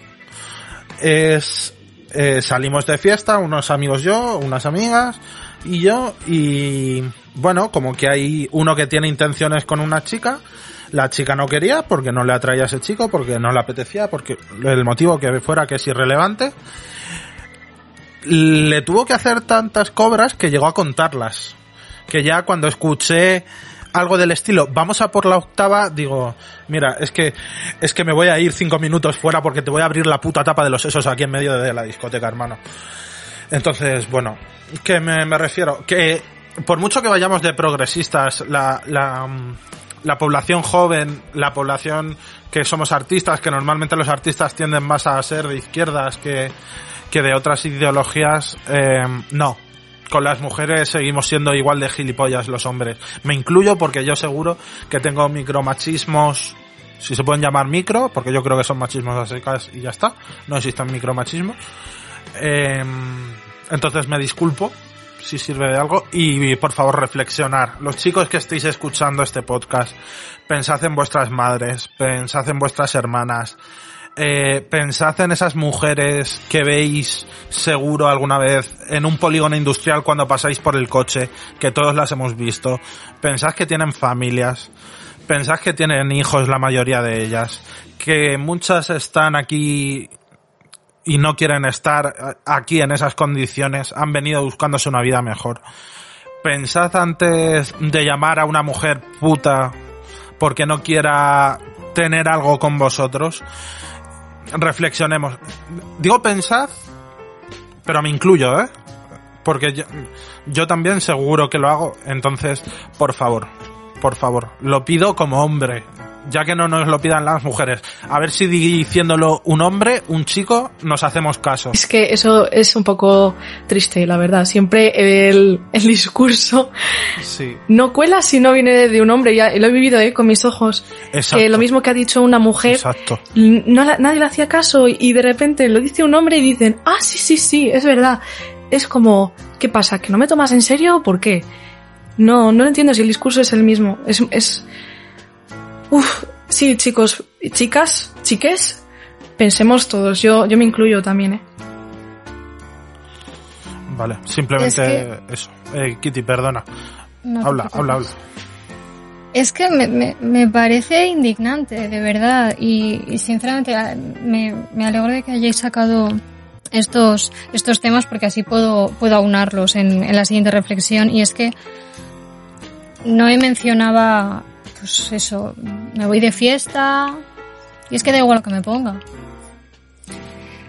Speaker 3: es eh, salimos de fiesta, unos amigos yo, unas amigas y yo, y bueno, como que hay uno que tiene intenciones con una chica, la chica no quería porque no le atraía a ese chico, porque no le apetecía, porque el motivo que fuera que es irrelevante, le tuvo que hacer tantas cobras que llegó a contarlas. Que ya cuando escuché algo del estilo, vamos a por la octava, digo, mira, es que, es que me voy a ir cinco minutos fuera porque te voy a abrir la puta tapa de los sesos aquí en medio de la discoteca, hermano. Entonces, bueno, que me, refiero, que por mucho que vayamos de progresistas, la, la, la población joven, la población que somos artistas, que normalmente los artistas tienden más a ser de izquierdas que, que de otras ideologías, eh, no. Con las mujeres seguimos siendo igual de gilipollas los hombres. Me incluyo porque yo seguro que tengo micromachismos, si se pueden llamar micro, porque yo creo que son machismos a secas y ya está. No existen micromachismos. Eh, entonces me disculpo si sirve de algo y por favor reflexionar. Los chicos que estéis escuchando este podcast, pensad en vuestras madres, pensad en vuestras hermanas, eh, pensad en esas mujeres que veis seguro alguna vez en un polígono industrial cuando pasáis por el coche, que todos las hemos visto. Pensad que tienen familias, pensad que tienen hijos la mayoría de ellas, que muchas están aquí y no quieren estar aquí en esas condiciones, han venido buscándose una vida mejor. Pensad antes de llamar a una mujer puta porque no quiera tener algo con vosotros. Reflexionemos. Digo pensad, pero me incluyo, ¿eh? Porque yo, yo también seguro que lo hago. Entonces, por favor, por favor, lo pido como hombre, ya que no nos lo pidan las mujeres. A ver si diciéndolo un hombre, un chico, nos hacemos caso.
Speaker 5: Es que eso es un poco triste, la verdad. Siempre el, el discurso
Speaker 7: Sí.
Speaker 5: no cuela si no viene de un hombre. Ya lo he vivido ¿eh? con mis ojos.
Speaker 3: Exacto.
Speaker 5: Que lo mismo que ha dicho una mujer,
Speaker 3: Exacto.
Speaker 5: no, nadie le hacía caso y de repente lo dice un hombre y dicen, ah, sí, sí, sí, es verdad. Es como, ¿qué pasa? ¿Que no me tomas en serio o por qué? No, no lo entiendo si el discurso es el mismo. Es, es... Uf, sí, chicos, chicas, chiques, pensemos todos. Yo, yo me incluyo también, ¿eh?
Speaker 3: Vale, simplemente
Speaker 4: Es
Speaker 3: eso. Eh, Kitty, perdona.
Speaker 4: No
Speaker 3: habla, habla, habla.
Speaker 4: Es que me, me, me parece indignante, de verdad, y, y sinceramente a- me, me alegro de que hayáis sacado estos, estos temas porque así puedo, puedo aunarlos en, en la siguiente reflexión y es que Noé mencionaba, pues eso, me voy de fiesta y es que da igual lo que me ponga.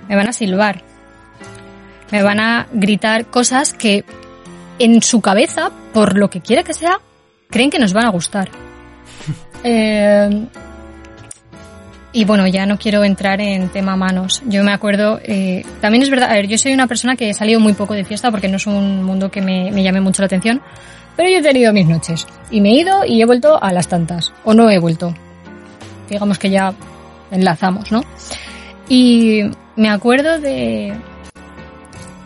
Speaker 4: Me van a silbar, me van a gritar cosas que en su cabeza, por lo que quiera que sea, creen que nos van a gustar. Eh, y bueno, ya no quiero entrar en tema manos. Yo me acuerdo, eh, también es verdad, a ver, yo soy una persona que he salido muy poco de fiesta porque no es un mundo que me, me llame mucho la atención, pero yo he tenido mis noches. Y me he ido y he vuelto a las tantas. O no he vuelto. Digamos que ya enlazamos, ¿no? Y me acuerdo de,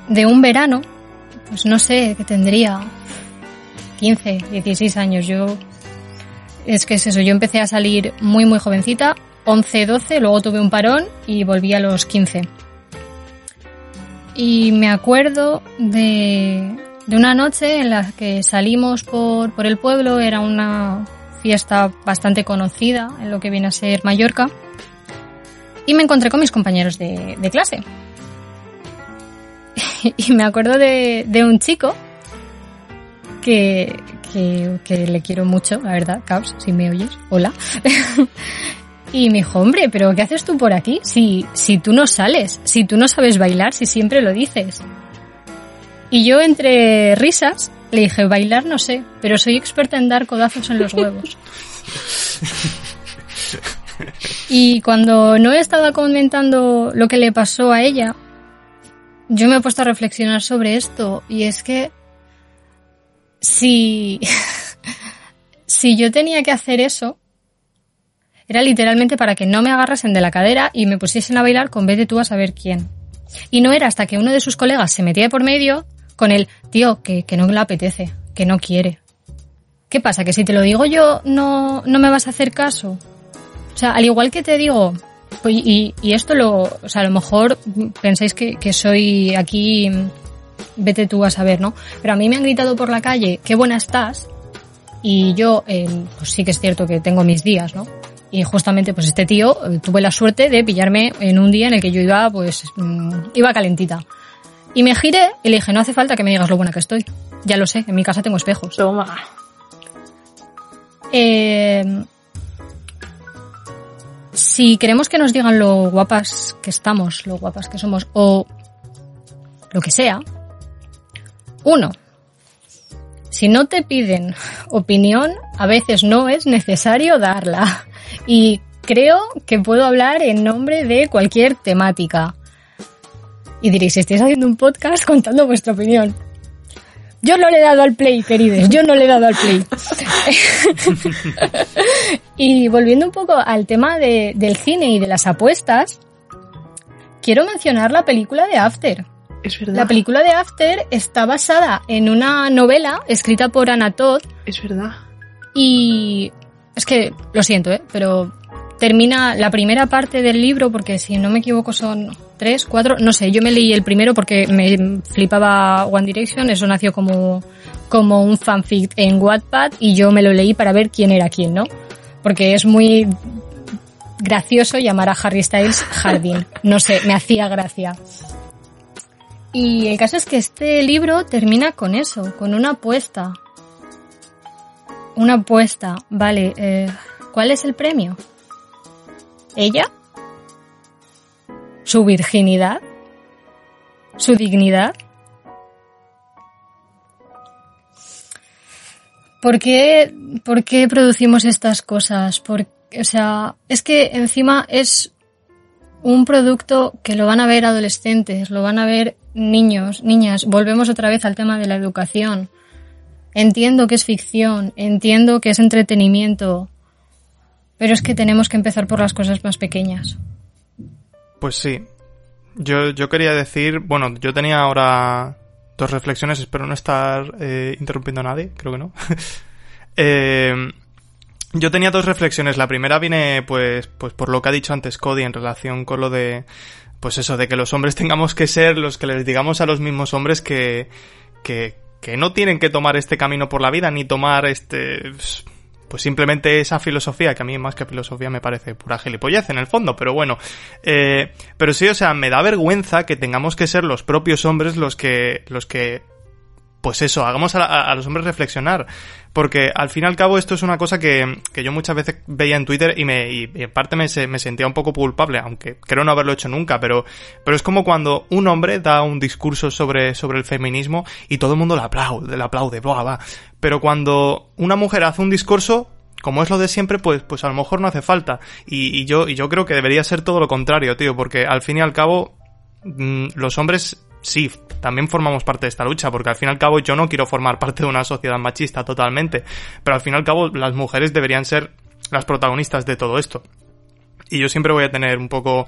Speaker 4: de un verano, pues no sé, que tendría 15, 16 años. Yo, es que es eso, yo empecé a salir muy, muy jovencita, 11, 12, luego tuve un parón y volví a los 15. Y me acuerdo de, de una noche en la que salimos por, por el pueblo, era una fiesta bastante conocida en lo que viene a ser Mallorca, y me encontré con mis compañeros de, de clase. y me acuerdo de, de un chico que, que, que, le quiero mucho, la verdad, Caos, si me oyes, hola. y me dijo, hombre, pero ¿qué haces tú por aquí? Si, si tú no sales, si tú no sabes bailar, si siempre lo dices. Y yo entre risas le dije, bailar no sé, pero soy experta en dar codazos en los huevos. y cuando no estaba comentando lo que le pasó a ella, yo me he puesto a reflexionar sobre esto y es que si, si yo tenía que hacer eso, era literalmente para que no me agarrasen de la cadera y me pusiesen a bailar con vez de tú a saber quién. Y no era hasta que uno de sus colegas se metía por medio con el tío que, que no le apetece, que no quiere. ¿Qué pasa? ¿Que si te lo digo yo no, no me vas a hacer caso? O sea, al igual que te digo, pues, y, esto lo, o sea, a lo mejor pensáis que, que soy aquí, vete tú a saber, ¿no? Pero a mí me han gritado por la calle, qué buena estás, y yo, pues sí que es cierto que tengo mis días, ¿no? Y justamente, pues este tío, eh, tuve la suerte de pillarme en un día en el que yo iba, pues, mmm, iba calentita. Y me giré y le dije, no hace falta que me digas lo buena que estoy. Ya lo sé, en mi casa tengo espejos.
Speaker 5: Toma.
Speaker 4: Eh, si queremos que nos digan lo guapas que estamos, lo guapas que somos, o lo que sea, uno, si no te piden opinión, a veces no es necesario darla. Y creo que puedo hablar en nombre de cualquier temática. Y diréis, estáis haciendo un podcast contando vuestra opinión. Yo no le he dado al play, queridos, yo no le he dado al play. y volviendo un poco al tema de, del cine y de las apuestas, quiero mencionar la película de After.
Speaker 5: Es verdad.
Speaker 4: La película de After está basada en una novela escrita por Anna Todd.
Speaker 5: Es verdad.
Speaker 4: Y es que, lo siento, ¿eh? pero termina la primera parte del libro, porque si no me equivoco son tres, cuatro, no sé, yo me leí el primero porque me flipaba One Direction, eso nació como, como un fanfic en Wattpad y yo me lo leí para ver quién era quién, ¿no? Porque es muy gracioso llamar a Harry Styles Jardín, no sé, me hacía gracia. Y el caso es que este libro termina con eso, con una apuesta. Una apuesta, vale, eh, ¿cuál es el premio? ¿Ella? ¿Su virginidad? ¿Su dignidad? ¿Por qué, ¿Por qué producimos estas cosas? O sea, es que encima es un producto que lo van a ver adolescentes, lo van a ver niños, niñas. Volvemos otra vez al tema de la educación. Entiendo que es ficción, entiendo que es entretenimiento, pero es que tenemos que empezar por las cosas más pequeñas.
Speaker 7: Pues sí. Yo, yo quería decir, bueno, yo tenía ahora dos reflexiones, espero no estar eh, interrumpiendo a nadie, creo que no. eh, yo tenía dos reflexiones. La primera viene, pues, pues por lo que ha dicho antes Cody en relación con lo de, pues eso, de que los hombres tengamos que ser los que les digamos a los mismos hombres que, que, que no tienen que tomar este camino por la vida, ni tomar este, pues simplemente esa filosofía, que a mí más que filosofía me parece pura gilipollez en el fondo, pero bueno, eh, pero sí, o sea, me da vergüenza que tengamos que ser los propios hombres los que, los que, pues eso, hagamos a, los hombres reflexionar, porque al fin y al cabo esto es una cosa que, que yo muchas veces veía en Twitter y me, y, en parte me, me sentía un poco culpable, aunque creo no haberlo hecho nunca, pero, pero es como cuando un hombre da un discurso sobre, sobre el feminismo y todo el mundo le aplaude, le aplaude, bla, bla, pero cuando una mujer hace un discurso, como es lo de siempre, pues, pues a lo mejor no hace falta. Y, yo, y yo creo que debería ser todo lo contrario, tío, porque al fin y al cabo, mmm, los hombres sí, también formamos parte de esta lucha, porque al fin y al cabo yo no quiero formar parte de una sociedad machista totalmente, pero al fin y al cabo las mujeres deberían ser las protagonistas de todo esto. Y yo siempre voy a tener un poco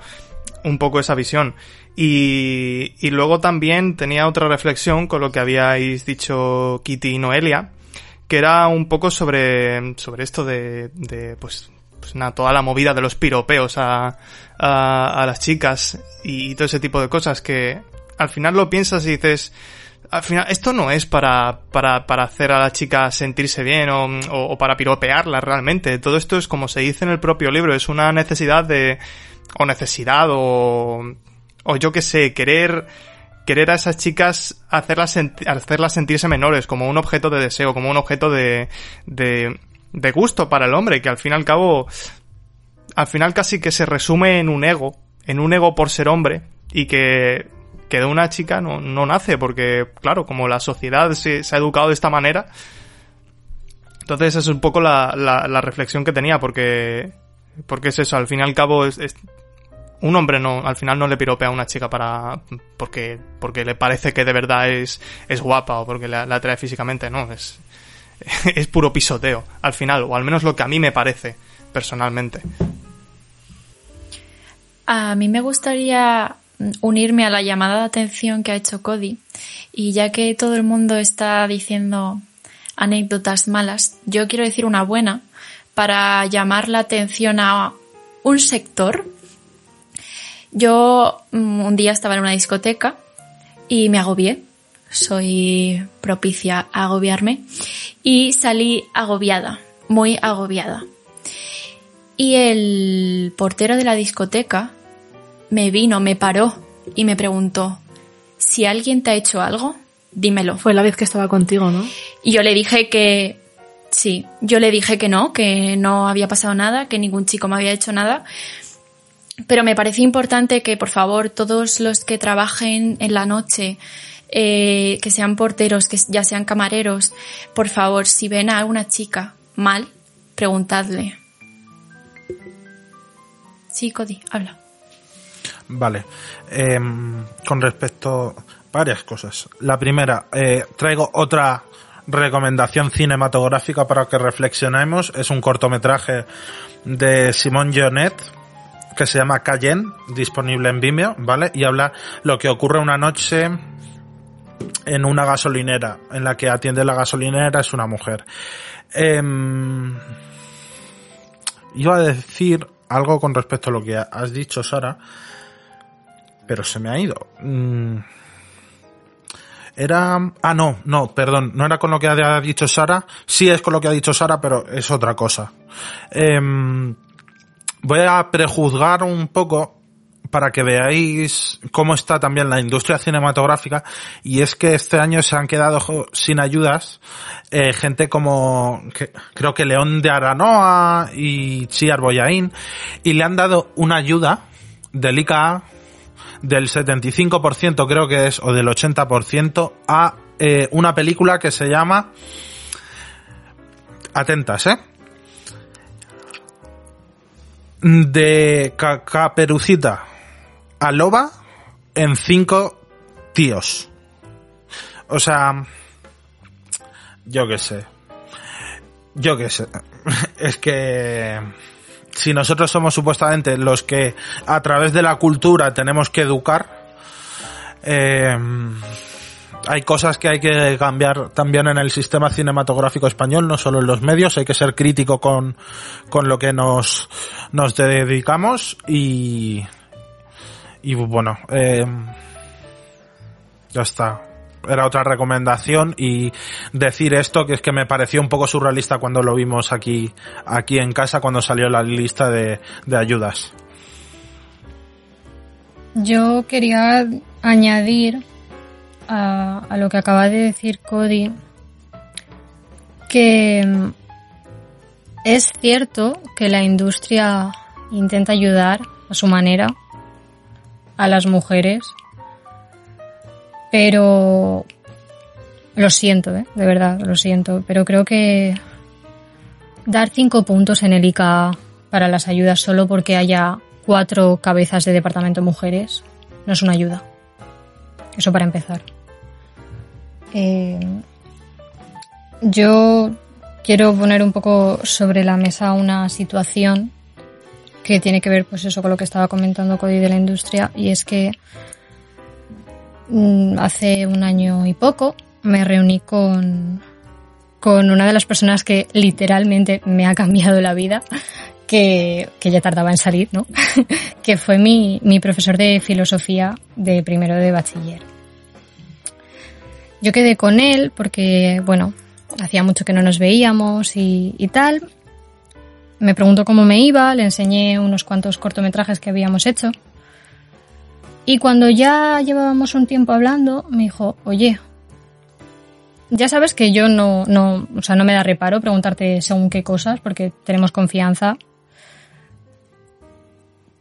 Speaker 7: un poco esa visión. Y, y luego también tenía otra reflexión con lo que habíais dicho Kitty y Noelia, que era un poco sobre, sobre esto de, de pues, pues toda la movida de los piropeos a, a, a las chicas y todo ese tipo de cosas que al final lo piensas y dices, al final, esto no es para, para, para hacer a la chica sentirse bien o, o, para piropearla realmente. Todo esto es como se dice en el propio libro, es una necesidad de, o necesidad o, o yo que sé, querer, querer a esas chicas hacerlas, hacerlas sentirse menores, como un objeto de deseo, como un objeto de, de, de gusto para el hombre, que al fin y al cabo, al final casi que se resume en un ego, en un ego por ser hombre, y que que de una chica no, no nace, porque, claro, como la sociedad se, ha educado de esta manera. Entonces es un poco la, la, reflexión que tenía, porque. Porque es eso, al fin y al cabo es, un hombre no, al final no le piropea a una chica para. porque, porque le parece que de verdad es, es guapa o porque la, la físicamente, no, es. es puro pisoteo, al final, o al menos lo que a mí me parece, personalmente.
Speaker 2: A mí me gustaría unirme a la llamada de atención que ha hecho Cody y ya que todo el mundo está diciendo anécdotas malas, yo quiero decir una buena para llamar la atención a un sector. Yo un día estaba en una discoteca y me agobié. Soy propicia a agobiarme y salí agobiada, muy agobiada. Y el portero de la discoteca me vino, me paró y me preguntó, si alguien te ha hecho algo, dímelo.
Speaker 5: Fue la vez que estaba contigo, ¿no?
Speaker 2: Y yo le dije que sí, yo le dije que no, que no había pasado nada, que ningún chico me había hecho nada. Pero me parece importante que, por favor, todos los que trabajen en la noche, eh, que sean porteros, que ya sean camareros, por favor, si ven a alguna chica mal, preguntadle. Sí, Cody, habla.
Speaker 3: Vale. Eh, con respecto varias cosas. La primera, eh, traigo otra recomendación cinematográfica para que reflexionemos. Es un cortometraje de Simón Jonet que se llama Cayenne, disponible en Vimeo, ¿vale? Y habla lo que ocurre una noche en una gasolinera, en la que atiende la gasolinera es una mujer. Eh, iba a decir algo con respecto a lo que has dicho, Sara, pero se me ha ido. Mm. Era. Ah, no, no, perdón. No era con lo que ha dicho Sara. Sí es con lo que ha dicho Sara, pero es otra cosa. Eh, voy a prejuzgar un poco para que veáis cómo está también la industria cinematográfica y es que este año se han quedado sin ayudas eh, gente como creo que León de Aranoa y Chiar Boyain y le han dado una ayuda del ICA del 75% creo que es, o del 80% a eh, una película que se llama... Atentas, ¿eh? De Caperucita a Loba en cinco tíos. O sea, yo qué sé. Yo qué sé. Es que si nosotros somos supuestamente los que a través de la cultura tenemos que educar, eh, hay cosas que hay que cambiar también en el sistema cinematográfico español, no solo en los medios, hay que ser crítico con, con lo que nos, nos dedicamos y, y bueno, eh, ya está era otra recomendación y decir esto que es que me pareció un poco surrealista cuando lo vimos aquí aquí en casa cuando salió la lista de, de ayudas.
Speaker 4: Yo quería añadir a, a, lo que acaba de decir Cody que mm, es cierto que la industria intenta ayudar a su manera a las mujeres pero lo siento, ¿eh? de verdad, lo siento. Pero creo que dar cinco puntos en el ICA para las ayudas solo porque haya cuatro cabezas de departamento mujeres no es una ayuda. Eso para empezar. Eh, yo quiero poner un poco sobre la mesa una situación que tiene que ver pues eso con lo que estaba comentando Cody de la industria y es que hace un año y poco me reuní con, con una de las personas que literalmente me ha cambiado la vida, que, que ya tardaba en salir, ¿no? que fue mi, mi profesor de filosofía de primero de bachiller. Yo quedé con él porque, bueno, hacía mucho que no nos veíamos y, y tal. Me preguntó cómo me iba, le enseñé unos cuantos cortometrajes que habíamos hecho. Y cuando ya llevábamos un tiempo hablando, me dijo, oye, ya sabes que yo no, no, o sea, no me da reparo preguntarte según qué cosas, porque tenemos confianza.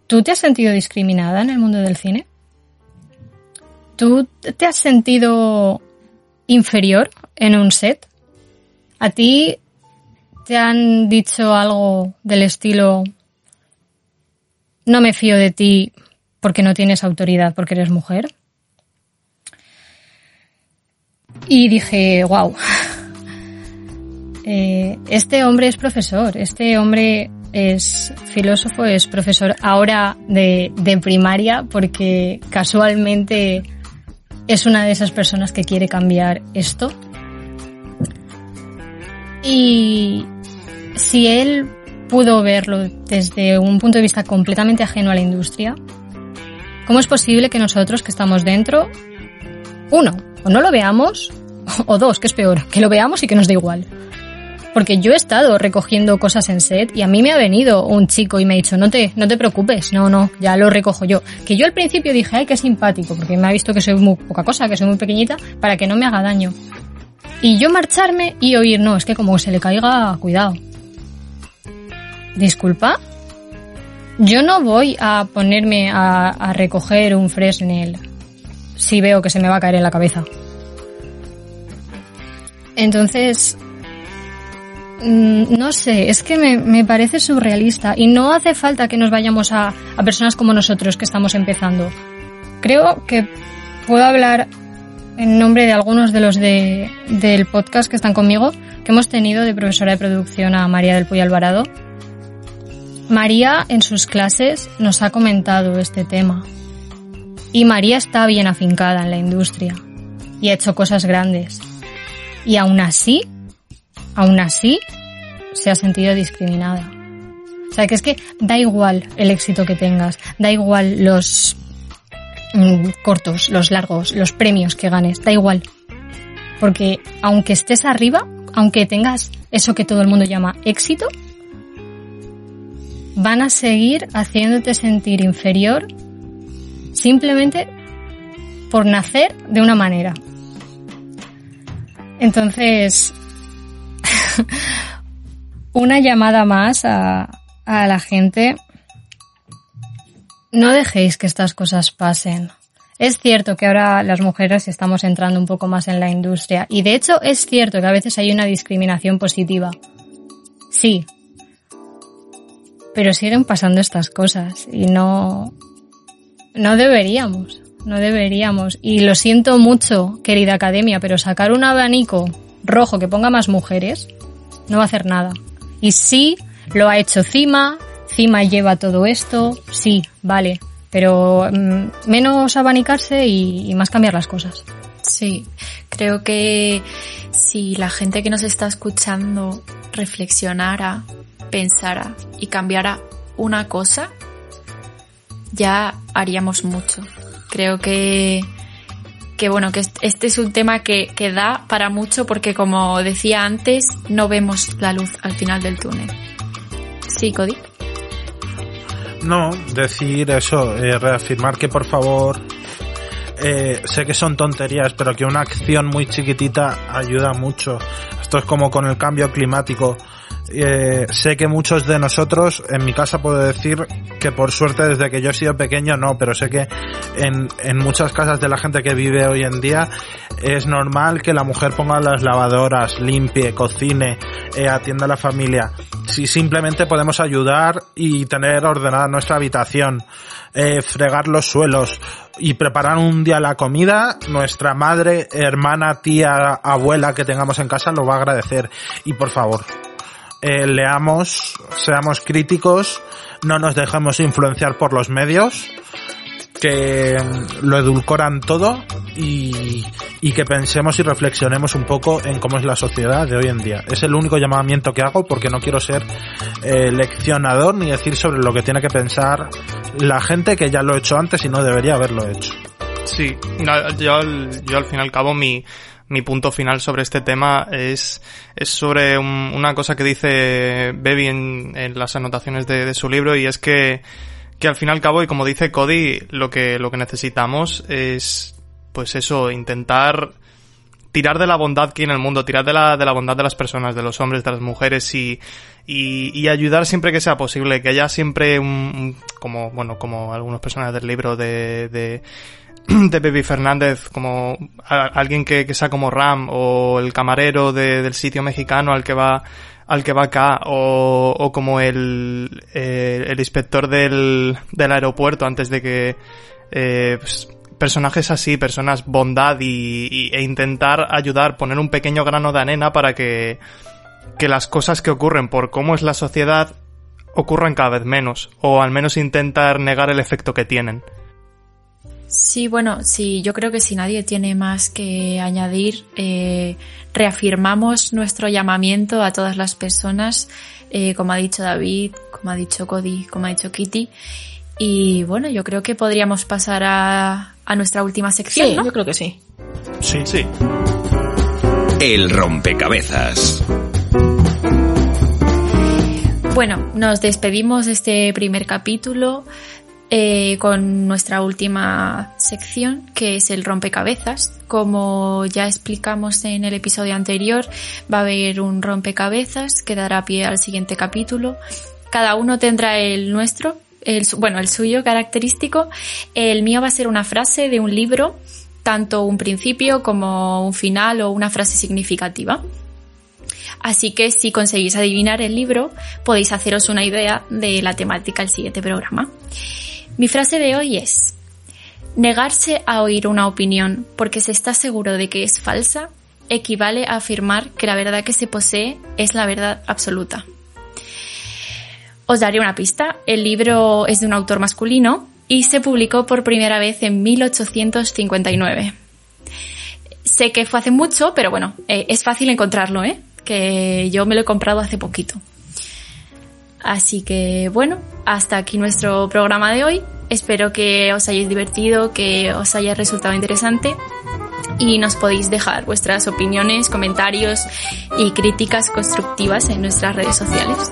Speaker 4: ¿Tú te has sentido discriminada en el mundo del cine? ¿Tú te has sentido inferior en un set? ¿A ti te han dicho algo del estilo no me fío de ti porque no tienes autoridad porque eres mujer? Y dije, wow, eh, este hombre es profesor, este hombre es filósofo, es profesor ahora de, de primaria porque casualmente es una de esas personas que quiere cambiar esto. Y si él pudo verlo desde un punto de vista completamente ajeno a la industria, ¿cómo es posible que nosotros que estamos dentro, uno, o no lo veamos, o dos, que es peor, que lo veamos y que nos da igual? Porque yo he estado recogiendo cosas en set y a mí me ha venido un chico y me ha dicho, no te, no te preocupes, no, no, ya lo recojo yo. Que yo al principio dije, ay, qué simpático, porque me ha visto que soy muy poca cosa, que soy muy pequeñita, para que no me haga daño. Y yo marcharme y oír, no, es que como se le caiga, cuidado. Disculpa. Yo no voy a ponerme a, a recoger un Fresnel si veo que se me va a caer en la cabeza. Entonces, mm, no sé, es que me, me, parece surrealista y no hace falta que nos vayamos a, a, personas como nosotros que estamos empezando. Creo que puedo hablar en nombre de algunos de los de, del podcast que están conmigo, que hemos tenido de profesora de producción a María del Puy Alvarado. María en sus clases nos ha comentado este tema. Y María está bien afincada en la industria y ha hecho cosas grandes. Y aún así, aún así, se ha sentido discriminada. O sea, que es que da igual el éxito que tengas, da igual los mm, cortos, los largos, los premios que ganes, da igual. Porque aunque estés arriba, aunque tengas eso que todo el mundo llama éxito, van a seguir haciéndote sentir inferior simplemente por nacer de una manera. Entonces, una llamada más a, a, la gente. No dejéis que estas cosas pasen. Es cierto que ahora las mujeres estamos entrando un poco más en la industria y de hecho es cierto que a veces hay una discriminación positiva. Sí. Pero siguen pasando estas cosas y no, no deberíamos no deberíamos. Y lo siento mucho, querida academia, pero sacar un abanico rojo que ponga más mujeres no va a hacer nada. Y sí, lo ha hecho Cima, Cima lleva todo esto, sí, vale, pero mmm, menos abanicarse y más cambiar las cosas.
Speaker 2: Sí, creo que si la gente que nos está escuchando reflexionara, pensara y cambiara una cosa, ya haríamos mucho creo que, que bueno, que este es un tema que, que da para mucho porque como decía antes, no vemos la luz al final del túnel. Sí, Cody.
Speaker 3: No, decir eso, eh, reafirmar que por favor, eh, sé que son tonterías, pero que una acción muy chiquitita ayuda mucho. Esto es como con el cambio climático. Eh, sé que muchos de nosotros, en mi casa puedo decir que por suerte desde que yo he sido pequeño no, pero sé que en, en muchas casas de la gente que vive hoy en día es normal que la mujer ponga las lavadoras, limpie, cocine, eh, atienda a la familia. Si simplemente podemos ayudar y tener ordenada nuestra habitación, eh, fregar los suelos y preparar un día la comida, nuestra madre, hermana, tía, abuela que tengamos en casa lo va a agradecer. Y por favor, eh, leamos, seamos críticos, no nos dejemos influenciar por los medios, que lo edulcoran todo y, y, que pensemos y reflexionemos un poco en cómo es la sociedad de hoy en día. Es el único llamamiento que hago porque no quiero ser eh, leccionador ni decir sobre lo que tiene que pensar la gente que ya lo he hecho antes y no debería haberlo hecho.
Speaker 7: Sí, yo, yo al fin y al cabo mi, mi punto final sobre este tema es, es sobre una cosa que dice Bebi en, en las anotaciones de, su libro y es que, que al fin y al cabo, y como dice Cody, lo que, lo que necesitamos es, pues eso, intentar tirar de la bondad que hay en el mundo, tirar de la, de la bondad de las personas, de los hombres, de las mujeres y, y, ayudar siempre que sea posible, que haya siempre un, como, bueno, como algunos personajes del libro de, de de Baby Fernández como alguien que, que, sea como Ram o el camarero de, del sitio mexicano al que va al que va acá o, o como el, eh, el inspector del, del aeropuerto antes de que eh, pues, personajes así, personas bondad y, y, e intentar ayudar, poner un pequeño grano de arena para que, que las cosas que ocurren por cómo es la sociedad ocurran cada vez menos o al menos intentar negar el efecto que tienen.
Speaker 2: Sí, bueno, sí, yo creo que si nadie tiene más que añadir, eh, reafirmamos nuestro llamamiento a todas las personas, eh, como ha dicho David, como ha dicho Cody, como ha dicho Kitty. Y bueno, yo creo que podríamos pasar a, a nuestra última sección.
Speaker 5: Sí,
Speaker 2: ¿no?
Speaker 5: yo creo que sí.
Speaker 3: Sí,
Speaker 7: sí.
Speaker 1: El rompecabezas.
Speaker 2: Bueno, nos despedimos de este primer capítulo eh, con nuestra última sección, que es el rompecabezas. Como ya explicamos en el episodio anterior, va a haber un rompecabezas que dará pie al siguiente capítulo. Cada uno tendrá el nuestro, el, bueno, el suyo característico. El mío va a ser una frase de un libro, tanto un principio como un final o una frase significativa. Así que si conseguís adivinar el libro, podéis haceros una idea de la temática del siguiente programa. Mi frase de hoy es, negarse a oír una opinión porque se está seguro de que es falsa equivale a afirmar que la verdad que se posee es la verdad absoluta. Os daré una pista, el libro es de un autor masculino y se publicó por primera vez en 1859. Sé que fue hace mucho, pero bueno, eh, es fácil encontrarlo, ¿eh? que yo me lo he comprado hace poquito. Así que bueno, hasta aquí nuestro programa de hoy. Espero que os hayáis divertido, que os haya resultado interesante y nos podéis dejar vuestras opiniones, comentarios y críticas constructivas en nuestras redes sociales.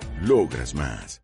Speaker 8: Logras más.